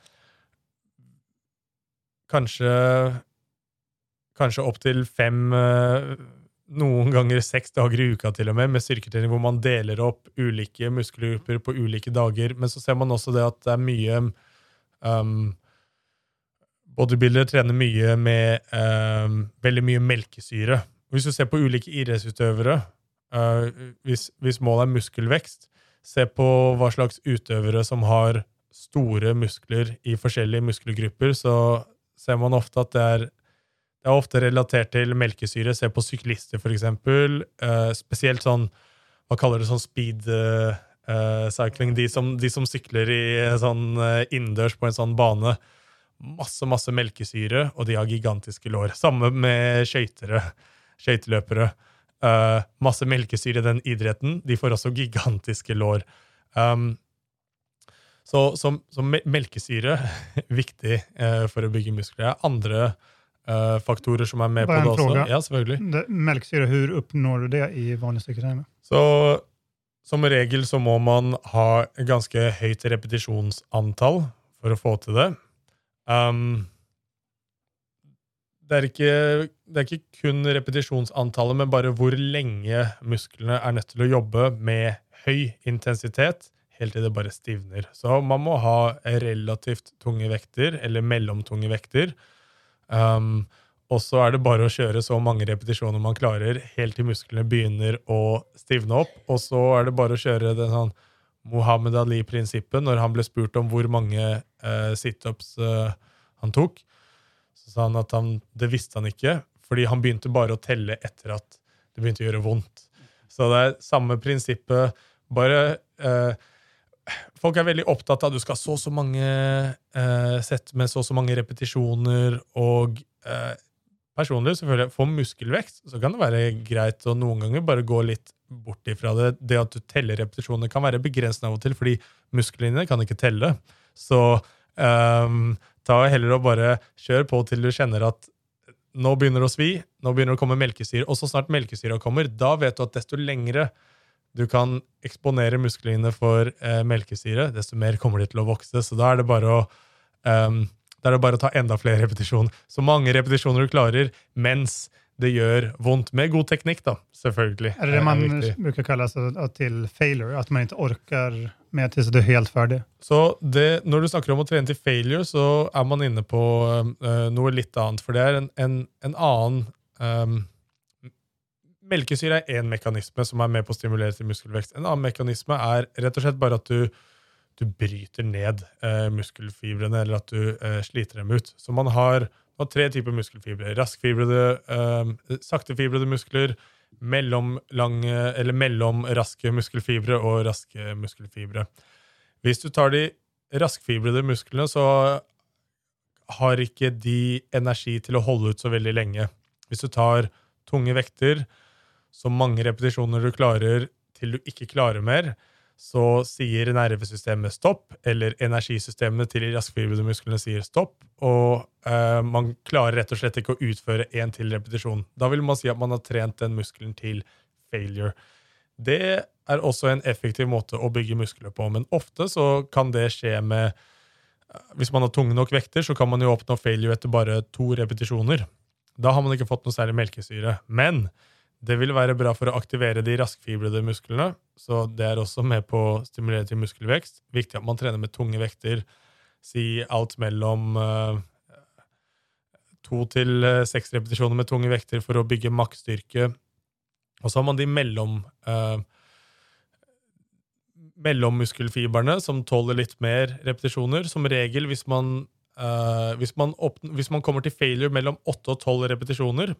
kanskje kanskje opptil fem, uh, noen ganger seks dager i uka til og med, med styrketrening hvor man deler opp ulike muskelgrupper på ulike dager. Men så ser man også det at det er mye um, Bodybuildere trener mye med um, veldig mye melkesyre. Hvis du ser på ulike idrettsutøvere, Uh, hvis, hvis, målet er muskelvekst, se på hva slags utøvere som har store muskler i forskjellige muskelgrupper, så ser man ofte at det er, det er ofte relatert til melkesyre. Se på syklister, for eksempel. Uh, spesielt sånn Hva kaller det sånn speed uh, cycling? De som, de som, sykler i sånn innendørs på en sånn bane. Masse, masse melkesyre, og de har gigantiske lår. Samme med skøytere. Skøyteløpere. Uh, masse melkesyre i den idretten. De får også gigantiske lår. Um, så, så, så, melkesyre viktig uh, for å bygge muskler. Andre uh, faktorer som er med Bare på det også. Ja, selvfølgelig. Det, melkesyre, hvordan oppnår du det i vanlig styrketrening? Så som regel så må man ha ganske høyt repetisjonsantall for å få til det. Um, det er, ikke, det er ikke kun repetisjonsantallet, men bare hvor lenge musklene er nødt til å jobbe med høy intensitet helt til det bare stivner. Så man må ha relativt tunge vekter, eller mellomtunge vekter. Um, og så er det bare å kjøre så mange repetisjoner man klarer, helt til musklene begynner å stivne opp. Og så er det bare å kjøre det sånn Mohammed Ali-prinsippet når han ble spurt om hvor mange uh, situps uh, han tok. Så sa han at han, det visste han ikke, fordi han begynte bare å telle etter at det begynte å gjøre vondt. Så det er samme prinsippet, bare eh, Folk er veldig opptatt av at du skal ha så og så mange sett med så og så mange repetisjoner, og personlig selvfølgelig, for muskelvekst så kan det være greit å noen ganger bare gå litt bort ifra det. Det at du teller repetisjoner, kan være begrensende av og til, fordi musklene kan ikke telle. Så um, ta heller og bare kjør på til du kjenner at nå begynner det å svi, nå begynner det å komme melkesyre. Og så snart melkesyra kommer, da vet du at desto lengre du kan eksponere musklene for eh, melkesyre, desto mer kommer de til å vokse. Så da er det bare å um, da er det bare å ta enda flere repetisjoner. Så mange repetisjoner du klarer mens det gjør vondt. Med god teknikk, da, selvfølgelig. Er det det man bruker kalle til failure? At man ikke orker mer til du er helt ferdig? Så det, Når du snakker om å trene til failure, så er man inne på uh, noe litt annet. For det er en, en, en annen um, Melkesyre er én mekanisme som er med på å stimulere til muskelvekst. En annen mekanisme er rett og slett bare at du du bryter ned uh, muskelfibrene, eller at du uh, sliter dem ut. Så man har, man har tre typer muskelfibre. Raskfibrede, eh, saktefibrede muskler, mellomlange, eller mellomraske muskelfibre og raske muskelfibre. Hvis du tar de raskfibrede musklene, så har ikke de energi til å holde ut så veldig lenge. Hvis du tar tunge vekter, så mange repetisjoner du klarer til du ikke klarer mer, så sier nervesystemet stopp, eller energisystemet til de raskfibrede musklene sier stopp, og eh, man klarer rett og slett ikke å utføre én til repetisjon. Da vil man si at man har trent den muskelen til failure. Det er også en effektiv måte å bygge muskler på, men ofte så kan det skje med eh, Hvis man har tunge nok vekter, så kan man jo oppnå failure etter bare to repetisjoner. Da har man ikke fått noe særlig melkesyre. Men det vil være bra for å aktivere de raskfibrede musklene, så det er også med på å stimulere til muskelvekst. Viktig at man trener med tunge vekter. Si alt mellom uh, to til uh, seks repetisjoner med tunge vekter for å bygge maksstyrke. Og så har man de mellom uh, mellommuskelfibrene som tåler litt mer repetisjoner. Som regel, hvis man, hvis man, hvis man kommer til failure mellom 8 og 12 repetisjoner,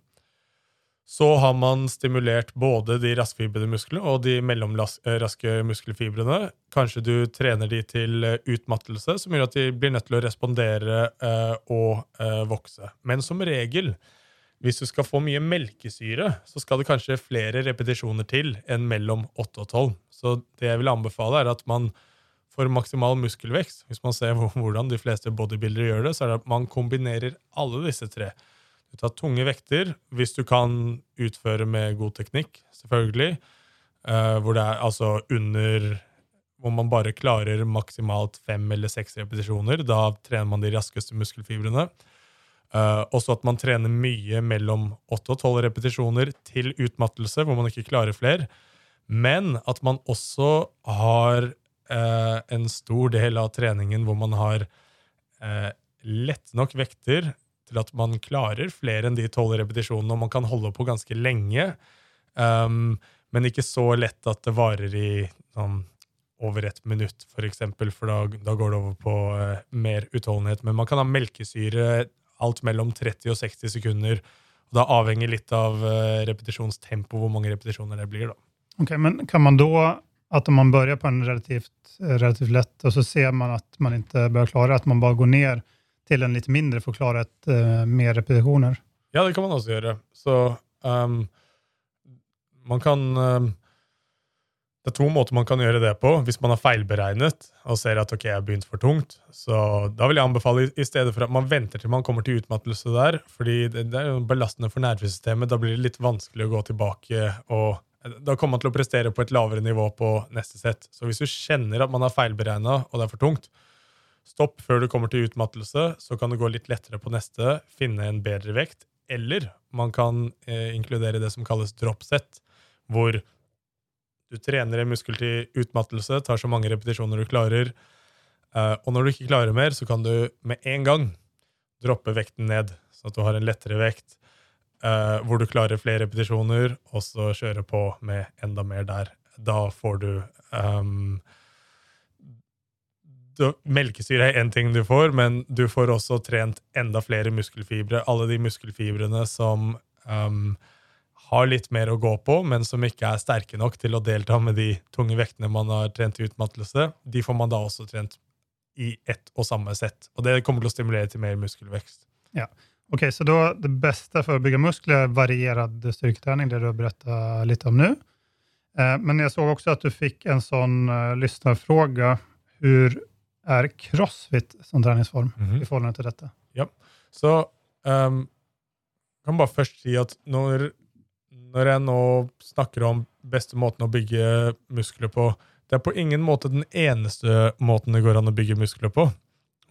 så har man stimulert både de raskfibrede musklene og de mellomraske muskelfibrene. Kanskje du trener de til eh, utmattelse, som gjør at de blir nødt til å respondere eh, og eh, vokse. Men som regel, hvis du skal få mye melkesyre, så skal det kanskje flere repetisjoner til enn mellom 8 og 12. Så det jeg vil anbefale, er at man får maksimal muskelvekst. Hvis man ser hvordan de fleste bodybuildere gjør det, så er det at man kombinerer alle disse tre. Du tar tunge vekter hvis du kan utføre med god teknikk, selvfølgelig. Uh, hvor det er altså under Hvor man bare klarer maksimalt fem eller seks repetisjoner. Da trener man de raskeste muskelfibrene. Uh, også at man trener mye mellom åtte og tolv repetisjoner til utmattelse, hvor man ikke klarer flere. Men at man også har uh, en stor del av treningen hvor man har lett nok vekter til at man klarer flere enn de tolv repetisjonene, og man kan holde på ganske lenge. Um, men ikke så lett at det varer i sånn, over et minutt, f.eks., for, eksempel, for da, da, går det over på uh, mer utholdenhet. Men man kan ha melkesyre alt mellom 30 og 60 sekunder. og Da avhenger litt av uh, repetisjonstempo, hvor mange repetisjoner det blir. da. Ok, Men kan man da, at man begynner på en relativt, relativt lett, og så ser man at man ikke bør klare, at man bare går ned til en litt mindre for å klare uh, mer repetisjoner? Ja, det kan man også gjøre. Så um, man kan um, Det er to måter man kan gjøre det på. Hvis man har feilberegnet og ser at ok, jeg har begynt for tungt, så da vil jeg anbefale i stedet for at man venter til man kommer til utmattelse der, fordi det, det er jo belastende for nervesystemet. Da blir det litt vanskelig å gå tilbake og da kommer man til å prestere på et lavere nivå på neste sett. Så hvis du kjenner at man har feilberegna og det er for tungt, Stopp før du kommer til utmattelse, så kan det gå litt lettere på neste, finne en bedre vekt. Eller man kan eh, inkludere det som kalles dropset, hvor du trener en muskel til utmattelse, tar så mange repetisjoner du klarer, eh, og når du ikke klarer mer, så kan du med en gang droppe vekten ned, sånn at du har en lettere vekt, eh, hvor du klarer flere repetisjoner, og så kjøre på med enda mer der. Da får du um, Melkesyre er én ting du får, men du får også trent enda flere muskelfibre. Alle de muskelfibrene som um, har litt mer å gå på, men som ikke er sterke nok til å delta med de tunge vektene man har trent i utmattelse, de får man da også trent i ett og samme sett. Og det kommer til å stimulere til mer muskelvekst. Ja. Ok, Så da det beste for å bygge muskler er variert styrketrening, det du har berettet litt om nå. Eh, men jeg så også at du fikk en sånn uh, lyssnarfråga. Hvor er crossfit som treningsform mm -hmm. i forhold til dette? Ja, så um, kan bare først si at når, når jeg nå snakker om beste måten å bygge muskler på, det er på ingen måte den eneste måten det går an å bygge muskler på.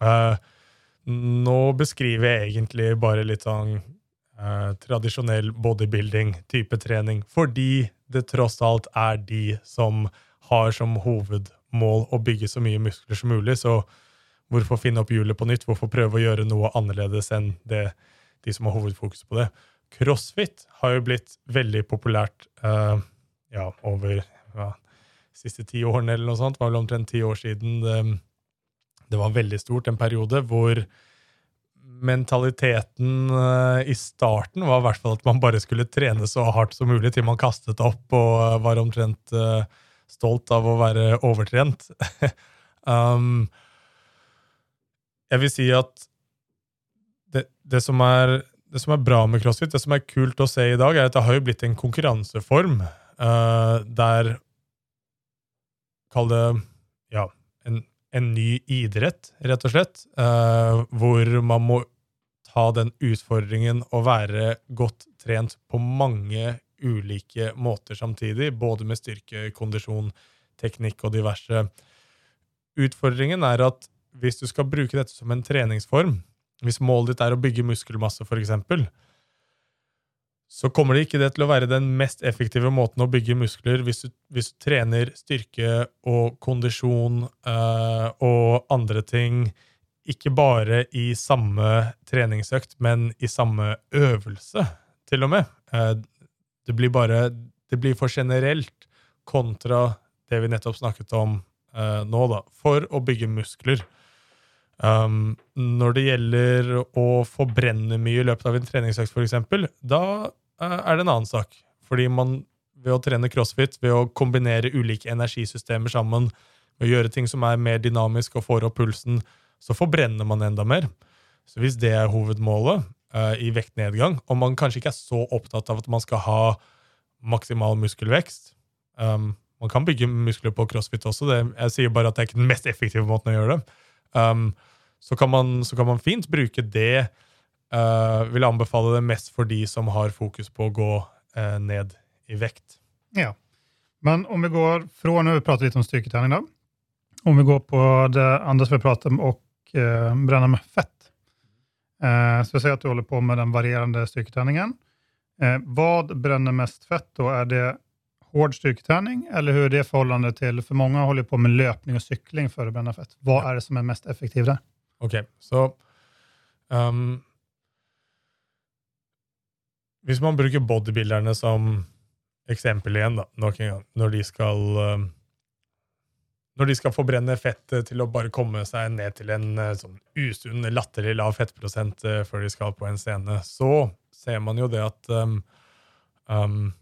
Uh, nå beskriver jeg egentlig bare litt sånn uh, tradisjonell bodybuilding-type trening, fordi det tross alt er de som har som hovedmål å bygge så mye muskler som mulig. Så hvorfor finne opp hjulet på nytt? Hvorfor prøve å gjøre noe annerledes enn det, de som har hovedfokus på det? Crossfit har jo blitt veldig populært uh, ja, over ja, siste ti årene, eller noe sånt. Det var vel omtrent ti år siden det, det var veldig stort, en periode hvor mentaliteten uh, i starten var i hvert fall at man bare skulle trene så hardt som mulig til man kastet opp og var omtrent uh, stolt av å være overtrent. um, jeg vil si at det, det, som er, det, som er, bra med crossfit, det som er kult å se i dag, er at det har jo blitt en konkurranseform der Kall det ja, en en ny idrett, rett og slett. Uh, hvor man må ta den utfordringen å være godt trent på mange ulike måter samtidig, både med styrke, kondisjon, teknikk og diverse. Utfordringen er at hvis du skal bruke dette som en treningsform, hvis målet ditt er å bygge muskelmasse, f.eks., så kommer det ikke det til å være den mest effektive måten å bygge muskler hvis du, hvis du trener styrke og kondisjon øh, og andre ting ikke bare i samme treningsøkt, men i samme øvelse, til og med. Det blir bare Det blir for generelt kontra det vi nettopp snakket om uh, nå, da, for å bygge muskler. Um, når det gjelder å forbrenne mye i løpet av en treningsøkt, f.eks., da uh, er det en annen sak. Fordi man ved å trene crossfit, ved å kombinere ulike energisystemer sammen, ved å gjøre ting som er mer dynamisk og får opp pulsen, så forbrenner man enda mer. Så hvis det er hovedmålet i vektnedgang, og man kanskje ikke er så opptatt av at man skal ha maksimal muskelvekst um, Man kan bygge muskler på crossfit også, det, jeg sier bare at det er ikke den mest effektive måten å gjøre det. Um, så, kan man, så, kan man, fint bruke det. Uh, vil anbefale det mest for de som har fokus på å gå uh, ned i vekt. Ja. Men om vi går fra Nå pratet litt om styrketrening, da. Om vi går på det andre som vi prater om, og uh, brenne med fett. Uh, så jeg sier at du holder på med den varierende styrketreningen. Uh, hva brenner mest fett? da? Er det hård styrketrening, eller hur är det förhållande til For mange holder på med løpning og sykling for å brenne fett. Hva er det som er mest effektivt der? okay, så um, Hvis man bruker bodybuilderne som eksempel igjen, da, når de skal um, når de skal forbrenne fett til å bare komme seg ned til en uh, sånn usunn, latterlig lav fettprosent uh, før de skal på en scene, så ser man jo det at um, um,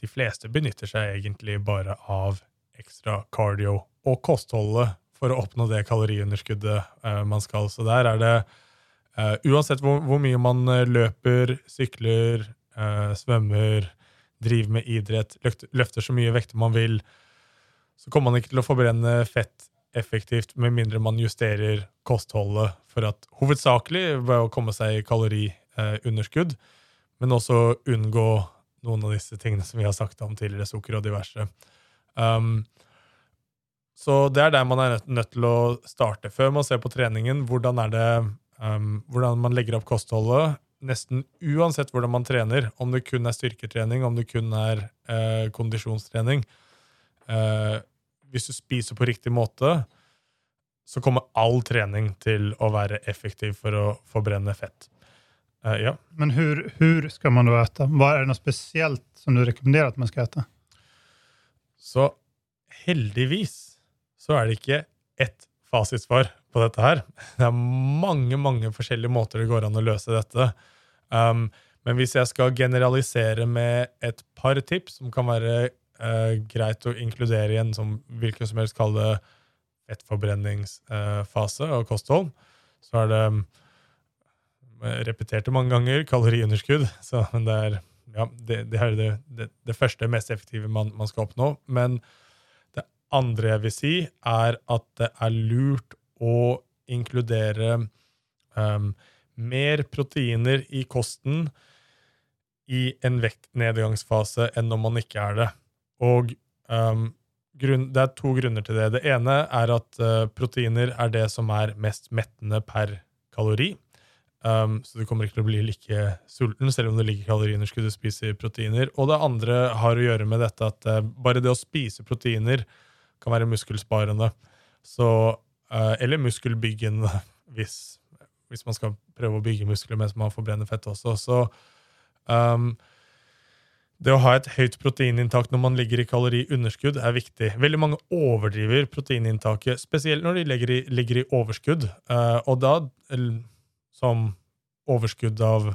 de fleste benytter seg egentlig bare av ekstra cardio og kostholdet for å oppnå det kaloriunderskuddet uh, man skal. Så der er det uh, Uansett hvor, hvor, mye man eh, løper, sykler, uh, svømmer, driver med idrett, løfter så mye vekter man vil, så kommer man ikke til å forbrenne fett effektivt med mindre man justerer kostholdet for at hovedsakelig ved å komme seg i kaloriunderskudd, men også unngå noen av disse tingene som vi har sagt om tidligere, sukker og diverse. Um, så det er der man er nødt til å starte. Før man ser på treningen, hvordan, det, um, hvordan man legger opp kostholdet. Nesten uansett hvordan man trener, om det kun er styrketrening, om det kun er uh, kondisjonstrening. Uh, hvis du spiser på riktig måte, så kommer all trening til å være effektiv for å forbrenne fett. Uh, ja. Men hvordan skal man da äta? Hva er det noe spesielt som du rekommenderer at man skal äta? Så heldigvis så er det ikke ett fasitsvar på dette her. Det er mange, mange forskjellige måter det går an å løse dette. Um, men hvis jeg skal generalisere med et par tips som kan være uh, greit å inkludere i en som hvilken som helst kaller det fettforbrenningsfase og kosthold, så er det jeg repeterte mange ganger kaloriunderskudd. Så det er, ja, det, det, er det, det, det, første, mest effektive man, man, skal oppnå. Men det andre jeg vil si, er at det er lurt å inkludere um, mer proteiner i kosten i en vektnedgangsfase enn når man ikke er det. Og um, grunn, det er to grunner til det. Det ene er at uh, proteiner er det som er mest mettende per kalori. Um, så du kommer ikke til å bli like sulten, selv om det ligger kaloriunderskudd og spiser proteiner. Og det andre har å gjøre med dette at uh, bare det å spise proteiner kan være muskelsparende. Så, uh, eller muskelbyggende, hvis, hvis, man skal prøve å bygge muskler mens man forbrenner fett også. Så um, det å ha et høyt proteininntak når man ligger i kaloriunderskudd, er viktig. Veldig mange overdriver proteininntaket, spesielt når de ligger i, ligger i overskudd. Uh, og da som overskudd av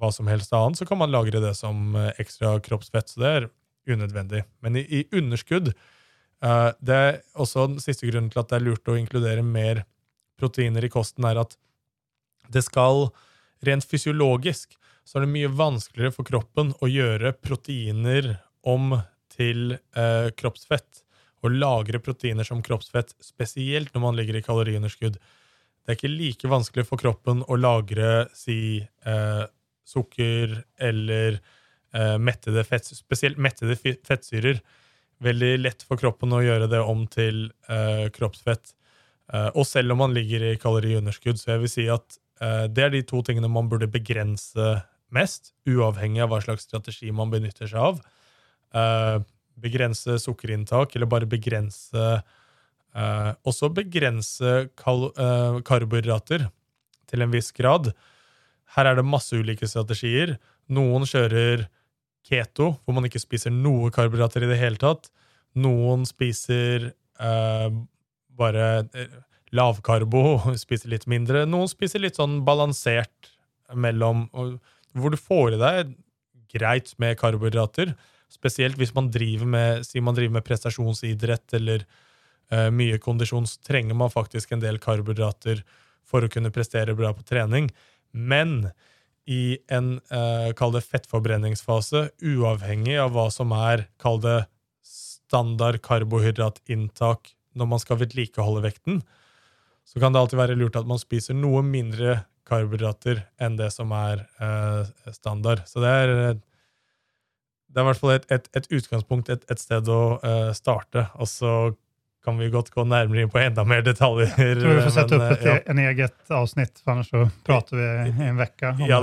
hva som helst annet, så kan man lagre det som eh, ekstra kroppsfett. Så det er unødvendig. Men i, i underskudd uh, Det er også den siste grunnen til at det er lurt å inkludere mer proteiner i kosten, er at det skal Rent fysiologisk så er det mye vanskeligere for kroppen å gjøre proteiner om til eh, kroppsfett. Å lagre proteiner som kroppsfett, spesielt når man ligger i kaloriunderskudd. Det er ikke like vanskelig for kroppen å lagre si eh, sukker eller eh, mettede fett, spesielt mettede fettsyrer. Veldig lett for kroppen å gjøre det om til eh, kroppsfett. Eh, og selv om man ligger i kaloriunderskudd, så jeg vil si at det er de to tingene man burde begrense mest, uavhengig av hva slags strategi man benytter seg av. Eh, begrense sukkerinntak, eller bare begrense Uh, også begrense karbohydrater til en viss grad. Her er det masse ulike strategier. Noen kjører keto, hvor man ikke spiser noe karbohydrater i det hele tatt. Noen spiser bare lavkarbo, spiser litt mindre. Noen spiser litt sånn balansert mellom Hvor du får i deg greit med karbohydrater. Spesielt hvis man driver med, man driver med prestasjonsidrett eller uh, mye kondisjon, så trenger man faktisk en del karbohydrater for å kunne prestere bra på trening. Men i en uh, kall det fettforbrenningsfase, uavhengig av hva som er kall det standard karbohydratinntak når man skal vedlikeholde vekten, så kan det alltid være lurt at man spiser noe mindre karbohydrater enn det som er eh, standard. Så det er, det er i hvert fall et, et, et utgangspunkt, et, et, sted å eh, starte. Og så kan vi godt gå nærmere inn på enda mer detaljer. Jeg tror vi får sette opp et, ja. en eget avsnitt, for ellers så prater vi i en uke. Ja,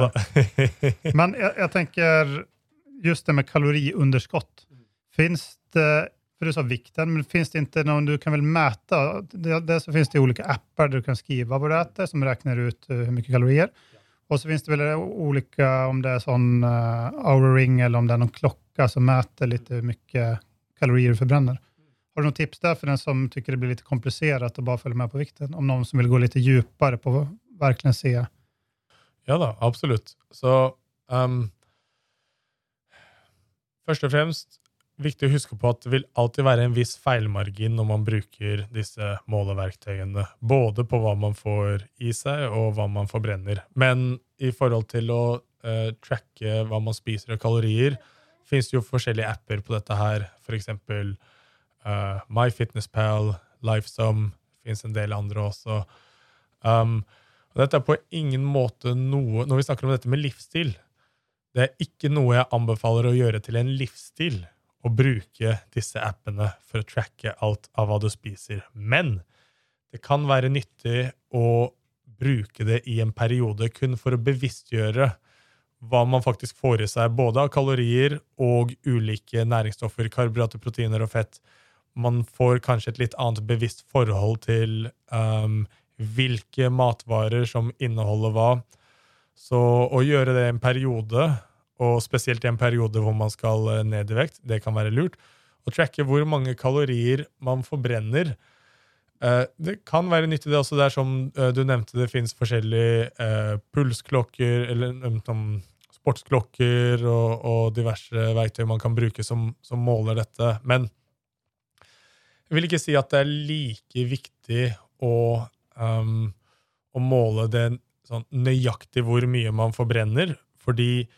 men jeg, jeg, tenker just det med kaloriunderskott. Fins det for du sa vikten, men finns det ikke noen du kan vel mäta? Det så finns det olika appar där du kan skrive hva du äter som räknar ut hvor mycket mye kalorier. Og så finns det vel olika, om det er sånn uh, Aura ring eller om det er noen klocka som mäter litt hvor mye kalorier du förbränner. Har du noen tips der for den som tycker det blir litt komplicerat å bare følge med på vikten? Om noen som vil gå litt djupere på å virkelig se? Ja da, absolutt. Så um, Først og fremst viktig å huske på at det vil alltid være en viss feilmargin når man bruker disse måleverktøyene. Både på hva man får i seg, og hva man forbrenner. Men i forhold til å uh, tracke hva man spiser av kalorier, fins jo forskjellige apper på dette her. Eksempel uh, MyFitnessPal, LifeSum, fins en del andre også. Um, og dette er på ingen måte noe Når vi snakker om dette med livsstil, det er ikke noe jeg anbefaler å gjøre til en livsstil. Å bruke disse appene for å tracke alt av hva du spiser. Men det kan være nyttig å bruke det i en periode kun for å bevisstgjøre hva man faktisk får i seg, både av kalorier og ulike næringsstoffer, karbohydrater, proteiner og fett man får kanskje et litt annet bevisst forhold til um, hvilke matvarer som inneholder hva. Så å gjøre det en periode, og spesielt i en periode hvor man skal eh, ned i vekt, det kan være lurt. Å tracke hvor mange kalorier man forbrenner. Eh, det kan være nyttig, det også. Det er som eh, du nevnte, det fins forskjellige pulsklokker eller sportsklokker og, og, diverse verktøy man kan bruke som, som måler dette. Men jeg vil ikke si at det er like viktig å, um, å måle det sånn nøyaktig hvor mye man forbrenner, fordi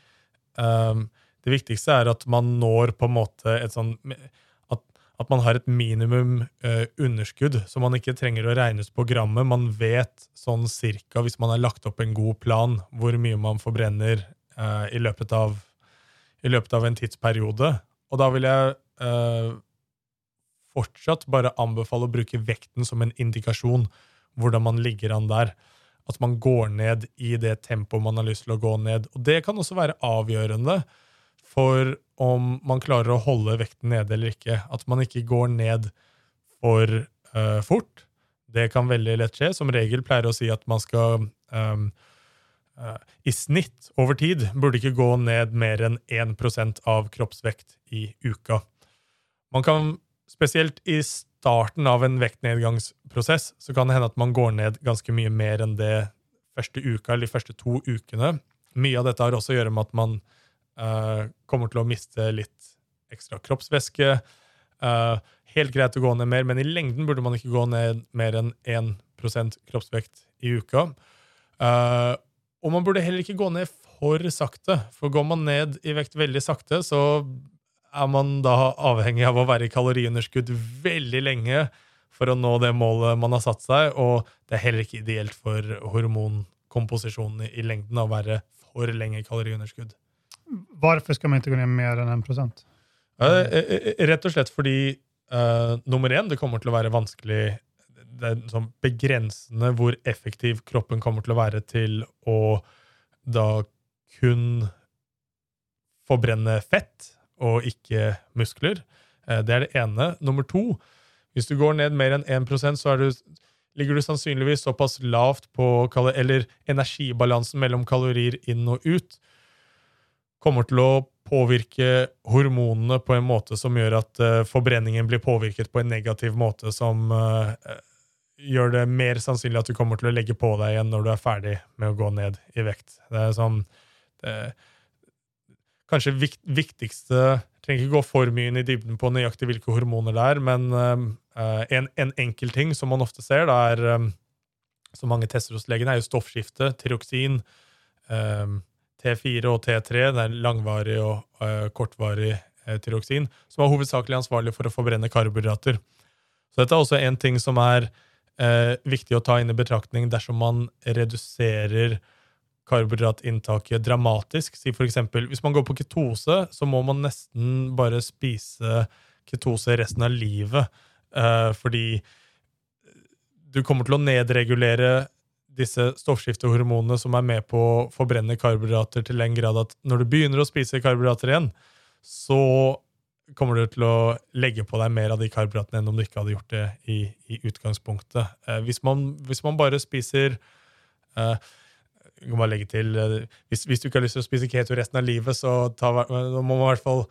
det viktigste er at man når på en måte et sånn At, at man har et minimum uh, underskudd, så man ikke trenger å regnes på grammet. Man vet sånn cirka, hvis man har lagt opp en god plan, hvor mye man forbrenner uh, i, løpet av, i løpet av en tidsperiode. Og da vil jeg uh, fortsatt bare anbefale å bruke vekten som en indikasjon hvordan man ligger an der. At man går ned i det tempoet man har lyst til å gå ned. Og det kan også være avgjørende for om man klarer å holde vekten nede eller ikke. At man ikke går ned for uh, fort. Det kan veldig lett skje. Som regel pleier å si at man skal um, uh, I snitt over tid burde ikke gå ned mer enn 1% av kroppsvekt i uka. Man kan spesielt i starten av en vektnedgangsprosess så kan det hende at man går ned ganske mye mer enn det første uka eller de første to ukene. Mye av dette har også å gjøre med at man uh, kommer til å miste litt ekstra kroppsvæske. Uh, helt greit å gå ned mer, men i lengden burde man ikke gå ned mer enn 1% kroppsvekt i uka. Uh, og man burde heller ikke gå ned for sakte, for går man ned i vekt veldig sakte, så er man da avhengig av å være i kaloriunderskudd veldig lenge for å nå det målet man har satt seg, og det er heller ikke ideelt for hormonkomposisjonen i lengden å være for lenge i kaloriunderskudd. Hvorfor skal man ikke gå ned mer enn 1 uh, Rett og slett fordi uh, nummer én, det kommer til å være vanskelig det er sånn begrensende hvor effektiv kroppen kommer til å være til å da kun forbrenne fett og ikke muskler. Eh, det er det ene. Nummer to, hvis du går ned mer enn 1% så du, ligger du sannsynligvis såpass lavt på Eller energibalansen mellom kalorier inn og ut kommer til å påvirke hormonene på en måte som gjør at uh, forbrenningen blir påvirket på en negativ måte, som uh, gjør det mer sannsynlig at du kommer til å legge på deg igjen når du er ferdig med å gå ned i vekt. Det er sånn, det, kanskje vikt, viktigste Trenger ikke gå for mye inn i dybden på nøyaktig hvilke hormoner det er, men uh, en, en, enkel ting som man ofte ser, da er um, som mange tester hos legene, er jo stoffskifte. tiroksin, um, T4 og T3, det er langvarig og uh, kortvarig uh, tyroksin, som er hovedsakelig ansvarlig for å forbrenne karbohydrater. Så dette er også en ting som er viktig å ta inn i betraktning dersom man reduserer karbohydratinntaket dramatisk. Si for eksempel, hvis man går på ketose, så må man nesten bare spise ketose resten av livet. Eh, fordi du kommer til å nedregulere disse stoffskiftehormonene som er med på å forbrenne karbohydrater til en grad at når du begynner å spise karbohydrater igjen, så kommer du til å legge på deg mer av de karbohydratene enn om du ikke hadde gjort det i, i utgangspunktet. Eh, hvis, man, hvis, man, bare spiser jeg kan bare legge til, eh, hvis, hvis, du ikke har lyst til å spise keto resten av livet, så ta, må man i hvert fall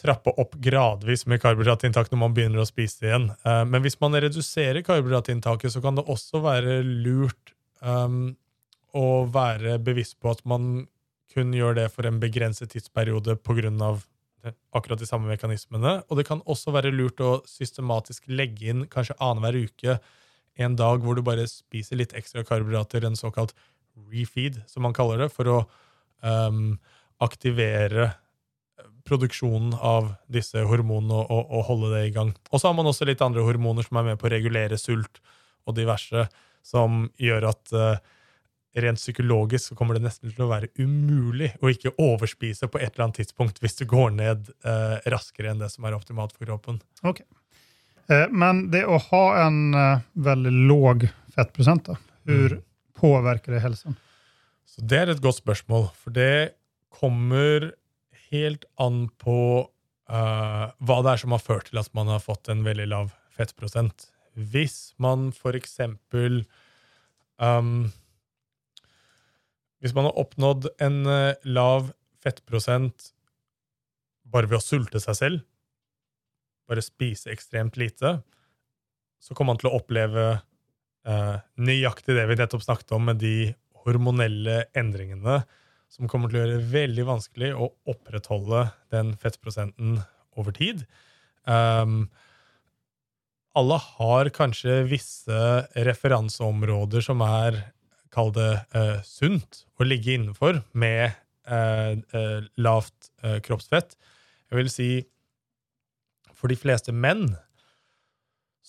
trappe opp gradvis med karbohydratinntak når man begynner å spise igjen. Uh, men hvis man reduserer karbohydratinntaket, så kan det også være lurt um, å være bevisst på at man kun gjør det for en begrenset tidsperiode pga. akkurat de samme mekanismene. Og det kan også være lurt å systematisk legge inn kanskje annenhver uke en dag hvor du bare spiser litt ekstra karbohydrater, en såkalt refeed, som man kaller det, for å um, aktivere produksjonen av disse hormonene og, og, og, holde det i gang. Og så har man også litt andre hormoner som er med på å regulere sult og diverse, som gjør at uh, rent psykologisk så kommer det nesten til å være umulig å ikke overspise på et eller annet tidspunkt hvis du går ned uh, raskere enn det som er optimalt for kroppen. Okay. Eh, men det å ha en uh, veldig låg fettprosent, da, hvor mm påvirker det helsen? Så Det er et godt spørsmål, for det kommer helt an på uh, hva det er som har ført til at man har fått en veldig lav fettprosent. Hvis man for eksempel um, Hvis man har oppnådd en uh, lav fettprosent bare ved å sulte seg selv, bare spise ekstremt lite, så kommer man til å oppleve eh, nøyaktig det vi nettopp snakket om, med de hormonelle endringene som kommer til å gjøre det veldig vanskelig å opprettholde den fettprosenten over tid. Um, alle har kanskje visse referanseområder som er, kall det, uh, sunt å ligge innenfor med uh, uh, lavt kroppsfett. Jeg vil si for de fleste menn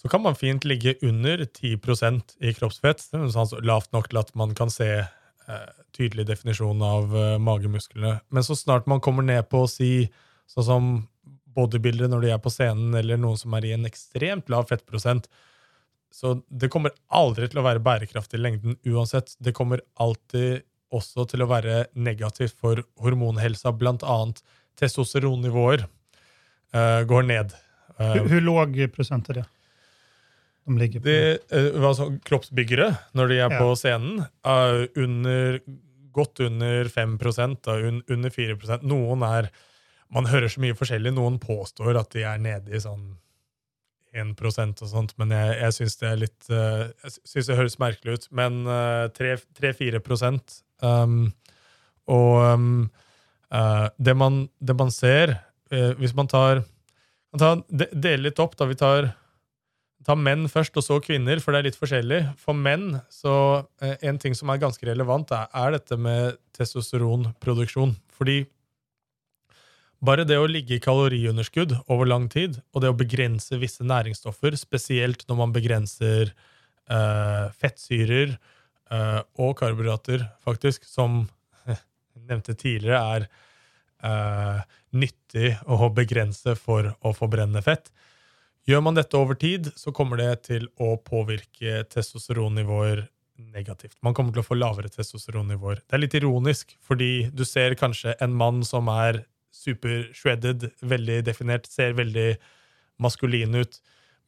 så kan man fint ligge under 10% i kroppsfett, sånn lavt nok til at man kan se eh, tydelig definisjon av eh, magemusklene. Men så snart man kommer ned på å si sånn som bodybuildere når de er på scenen, eller noen som er i en ekstremt lav fettprosent, så det kommer aldri til å være bærekraftig i lengden uansett. Det kommer alltid også til å være negativt for hormonhelsa, blant annet testosteronnivåer uh, går ned. Hur låg prosent er det? De ligger på. de, uh, altså, kroppsbyggere, når de er ja. på scenen, er under, godt under 5 da, un, under 4% Noen er Man hører så mye forskjellig. Noen påstår at de er nede i sånn 1% og sånt, men jeg, jeg syns det er litt uh, Jeg syns det høres merkelig ut. Men 3-4 um, Og um, det, man, det, man, ser Hvis man tar, man tar Deler litt opp, da vi tar ta menn først, og så kvinner, for det er litt forskjellig. For menn, så eh, En ting som er ganske relevant, er, er dette med testosteronproduksjon. Fordi bare det å ligge i kaloriunderskudd over lang tid, og det å begrense visse næringsstoffer, spesielt når man begrenser eh, fettsyrer eh, og karbohydrater, faktisk, som jeg nevnte tidligere, er eh, nyttig å begrense for å forbrenne fett, Gjør man dette over tid, så kommer det til å påvirke testosteronnivåer negativt. Man kommer til å få lavere testosteronnivåer. Det er litt ironisk, fordi du ser kanskje en mann som er super-shredded, veldig definert, ser veldig maskulin ut,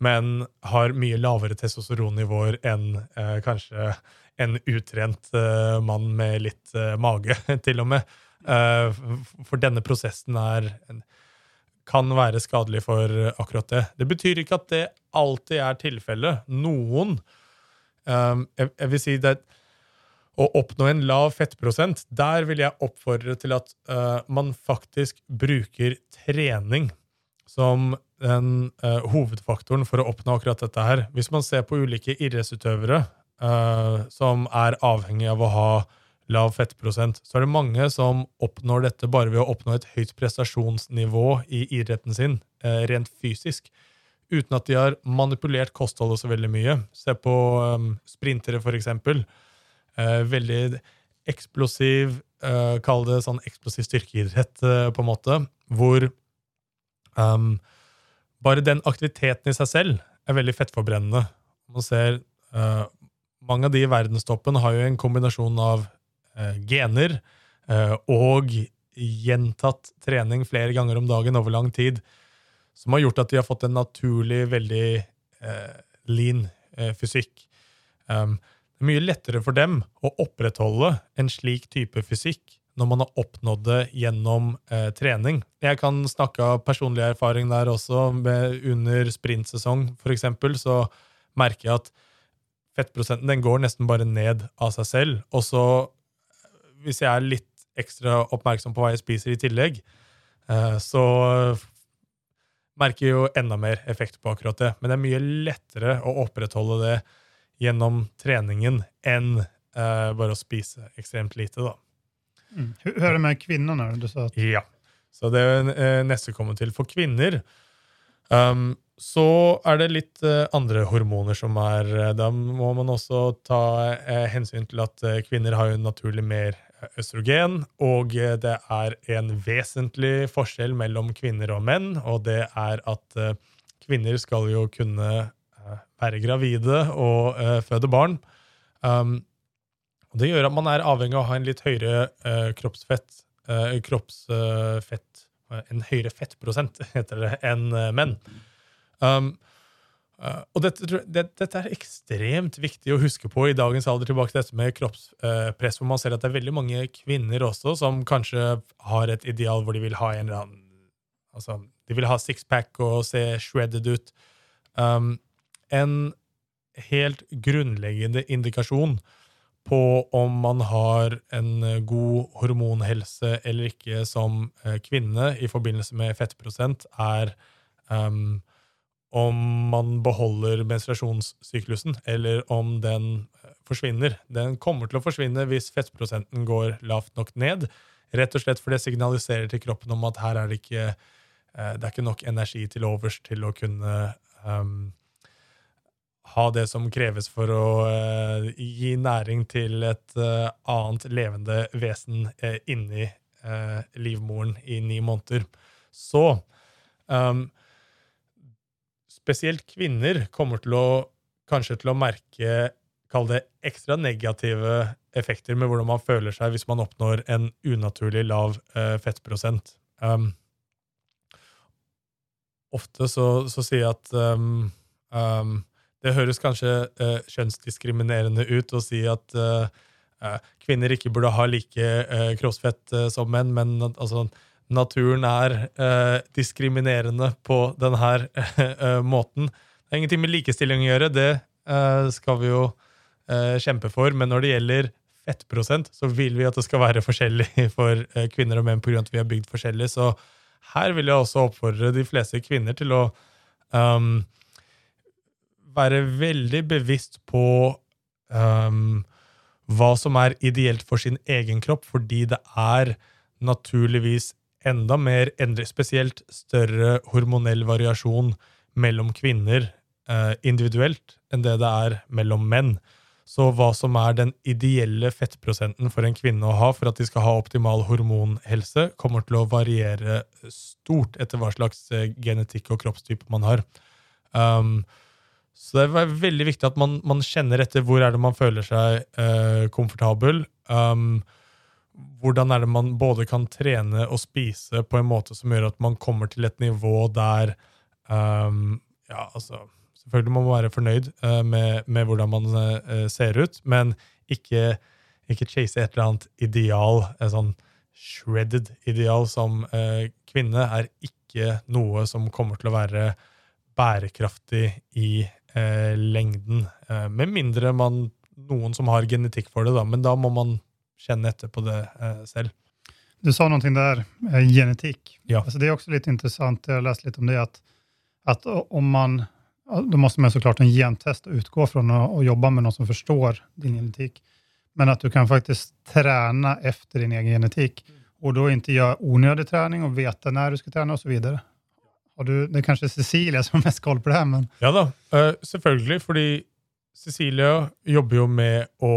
men har mye lavere testosteronnivåer enn eh, kanskje en utrent eh, mann med litt eh, mage, til og med. Eh, for denne prosessen er kan være skadelig for akkurat det. Det betyr ikke at det alltid er tilfellet. Noen um, jeg, vil si det å oppnå en lav fettprosent, der vil jeg oppfordre til at uh, man faktisk bruker trening som den uh, hovedfaktoren for å oppnå akkurat dette her. Hvis man ser på ulike idrettsutøvere uh, som er avhengig av å ha lav fettprosent, så er det mange som oppnår dette bare ved å oppnå et høyt prestasjonsnivå i idretten sin, eh, rent fysisk, uten at de har manipulert kostholdet så veldig mye. Se på um, sprintere, for eksempel. Eh, veldig eksplosiv, eh, kall det sånn eksplosiv styrkeidrett, eh, på en måte, hvor um, bare den aktiviteten i seg selv er veldig fettforbrennende. Man ser uh, mange av de i verdenstoppen har jo en kombinasjon av Eh, gener eh, og gjentatt trening flere ganger om dagen over lang tid, som har gjort at de har fått en naturlig, veldig eh, lean fysikk. Um, det er mye lettere for dem å opprettholde en slik type fysikk når man har oppnådd det gjennom eh, trening. Jeg kan snakke av personlig erfaring der også. Med, under sprintsesong, f.eks., så merker jeg at fettprosenten den går nesten bare ned av seg selv. Og så hvis jeg er litt ekstra oppmerksom på hva jeg spiser i tillegg, eh, så merker jeg jo enda mer effekt på akkurat det. Men det er mye lettere å opprettholde det gjennom treningen enn eh, bare å spise ekstremt lite, da. Mm. Hur er med kvinnene? Du sa at... Ja. Så det er eh, neste kommer til. For kvinner um, så er det litt andre hormoner som er Da må man også ta hensyn til at kvinner har jo naturlig mer østrogen, og det er en vesentlig forskjell mellom kvinner og menn, og det er at eh, kvinner skal jo kunne eh, være gravide og eh, føde barn. Um, det gjør at man er avhengig av å ha en litt høyere kroppsfett, kroppsfett en høyere fettprosent heter det, enn menn. Um, uh, og dette, det, dette er ekstremt viktig å huske på i dagens alder, tilbake til dette med kroppspress, hvor man ser at det er veldig mange kvinner også som kanskje har et ideal hvor de vil ha en eller annen Altså, de vil ha sixpack og se shredded ut. Um, en helt grunnleggende indikasjon på om man har en eh, god hormonhelse eller ikke som eh, kvinne i forbindelse med fettprosent, er um, om man beholder menstruasjonssyklusen, eller om den eh, forsvinner. Den kommer til å forsvinne hvis fettprosenten går lavt nok ned, rett og slett fordi det signaliserer til kroppen om at her er det ikke, eh, det er ikke nok energi til overs til å kunne um, ha det som kreves for å uh, gi næring til et uh, annet levende vesen uh, inni livmoren i ni måneder. Så um, spesielt kvinner kommer til å kanskje til å merke Kall det ekstra negative effekter med hvordan man føler seg hvis man oppnår en unaturlig lav eh, fettprosent. Um, ofte så, så sier jeg at um, um, det høres kanskje uh, kjønnsdiskriminerende ut å si at uh, kvinner ikke burde ha like uh, kroppsfett som menn, men altså, altså, naturen er eh, diskriminerende på denne eh, måten. Det har ingenting med likestilling å gjøre, det eh, skal vi jo eh, kjempe for. Men når det gjelder fettprosent, så vil vi at det skal være forskjellig for eh, kvinner og menn pga. at vi er bygd forskjellig. Så her vil jeg også oppfordre de fleste kvinner til å um, være veldig bevisst på um, hva som er ideelt for sin egen kropp, fordi det er naturligvis enda mer endre, spesielt større hormonell variasjon mellom kvinner eh, individuelt enn det det er mellom menn. Så hva som er den ideelle fettprosenten for en kvinne å ha for at de skal ha optimal hormonhelse, kommer til å variere stort etter hva slags eh, genetikk og kroppstype man har. Um, så det er veldig viktig at man, man kjenner etter hvor er det man føler seg eh, komfortabel. Um, hvordan er det man både kan trene og spise på en måte som gjør at man kommer til et nivå der um, Ja, altså Selvfølgelig må man være fornøyd uh, med, med hvordan man uh, ser ut, men ikke, ikke chase et eller annet ideal, et sånn shredded ideal som uh, kvinne, er ikke noe som kommer til å være bærekraftig i lengden. Med mindre man noen som har genetikk for det, da, men da må man känna etter på det eh, selv. Du sa noe der, eh, genetik. Ja. Altså, det er også litt interessant, jeg har lest litt om det, at, at om man, Da må man såklart en gentest å utgå fra og jobbe jobba med noen som forstår din genetikk, Men at du kan faktisk trene efter din egen genetikk, og da ikke gjøre unødig trening og vite når du skal trene, osv. så vidare. Du, det er kanskje Cecilia som har mest koll på det her, men Ja da, uh, selvfølgelig, fordi Cecilia jobber jo med å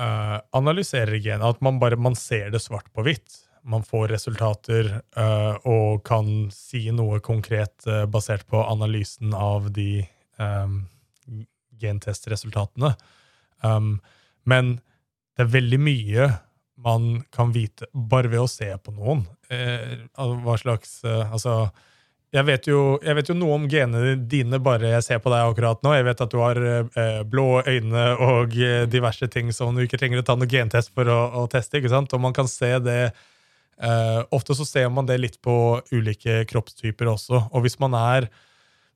eh, analysere gen. At man bare man ser det svart på hvitt. Man får resultater uh, og kan si noe konkret uh, basert på analysen av de um, gentestresultatene. Um, men det er veldig mye man kan vite bare ved å se på noen. Hva slags Altså jeg vet, jo, jeg vet jo noe om genene dine bare jeg ser på deg akkurat nå. Jeg vet at du har eh, blå øyne og eh, diverse ting som du ikke trenger å ta noe gentest for å, å teste. ikke sant? Og man kan se det eh, Ofte så ser man det litt på ulike kroppstyper også. Og hvis man er,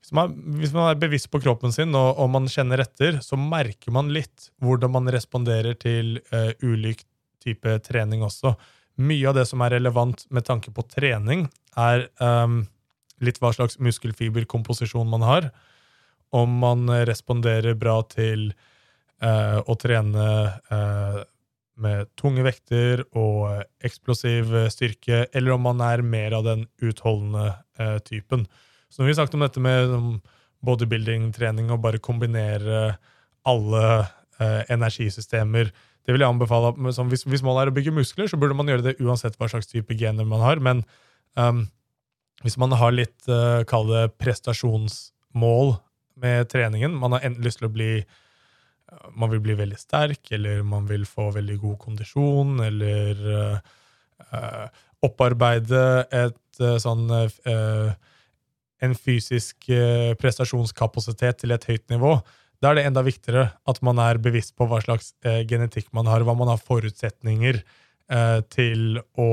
hvis man, hvis man er bevisst på kroppen sin og, og man kjenner etter, så merker man litt hvordan man responderer til eh, ulik type trening også. Mye av det som er relevant med tanke på trening, er ehm, litt hva slags muskelfiberkomposisjon man har. Om man responderer bra til eh, å trene eh, med tunge vekter og eh, eksplosiv eh, styrke, eller om man er mer av den utholdende eh, typen. Så når vi snakket om dette med bodybuilding-trening og bare kombinere alle eh, energisystemer det vil jeg anbefale. hvis, hvis målet er å bygge muskler, så burde man gjøre det uansett hva slags type gener man har. Men um, hvis man har litt, uh, kall det prestasjonsmål med treningen, man har enten lyst til å bli uh, man vil bli veldig sterk, eller man vil få veldig god kondisjon, eller uh, opparbeide et uh, sånn uh, en fysisk eh, prestasjonskapasitet til et høyt nivå, da er det enda viktigere at man er bevisst på hva slags eh, genetikk man har, hva man har forutsetninger eh, til å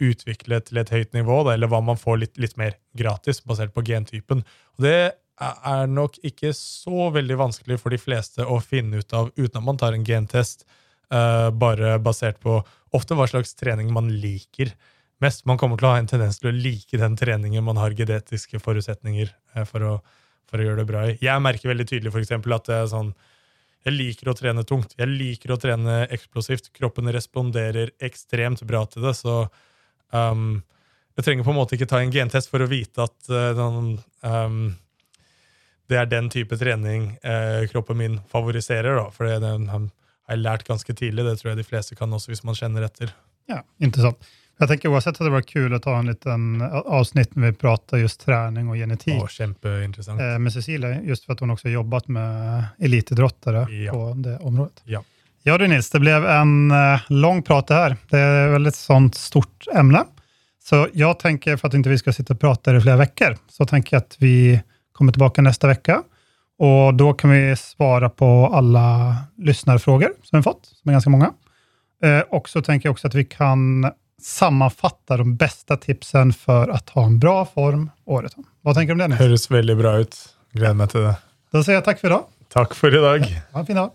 utvikle til et høyt nivå, eller hva man får litt, litt, mer gratis, basert på gentypen. Og det er nok ikke så veldig vanskelig for de fleste å finne ut av uten at man tar en gentest, uh, bare basert på ofte hva slags trening man liker mest. Man kommer til å ha en tendens til å like den treningen man har genetiske forutsetninger uh, for å for å gjøre det bra i. Jeg merker veldig tydelig for eksempel, at det er sånn, jeg liker å trene tungt. Jeg liker å trene eksplosivt. Kroppen responderer ekstremt bra til det. Så um, jeg trenger på en måte ikke ta en gentest for å vite at uh, um, det er den type trening uh, kroppen min favoriserer. Da. For det har jeg lært ganske tidlig. Det tror jeg de fleste kan også, hvis man kjenner etter. Ja, interessant. Jeg tenker Uansett at det var kult å ta en liten avsnitt når vi prater just trening og genetikk Ja, kjempeinteressant. Eh, med Cecilie, just for at hun også har jobbet med elitidrottere ja. på det området. Ja. ja du Nils, det ble en uh, lang prat det her. Det et veldig sånt stort emne. Så jeg tenker, for at ikke vi skal sitte og prate i flere uker, så tenker jeg at vi kommer tilbake neste uke. Og da kan vi svare på alle lyssnarfrågor som vi har fått, som er ganske mange. Eh, og så tenker jeg også at vi kan sammanfatta de bästa tipsen för att ha en bra form året om. Vad tänker du om det? Det Høres veldig bra ut. Gleder meg til det. Da sier jeg takk for i dag. Takk for i dag. Ha en fin dag.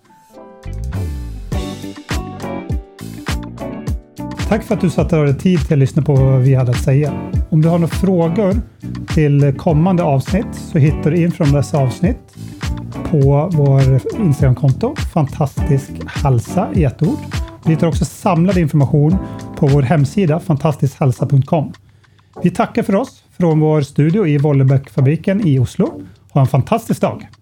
Tack för att du satte dig tid till att lyssna på vad vi hade att säga. Om du har några frågor till kommande avsnitt så hittar du in från dessa avsnitt på vår Instagramkonto, fantastisk halsa i ett ord. Vi hittar också samlad information på vår hemsida fantastiskhälsa.com. Vi tackar för oss från vår studio i Vollebækfabriken i Oslo. Ha en fantastisk dag!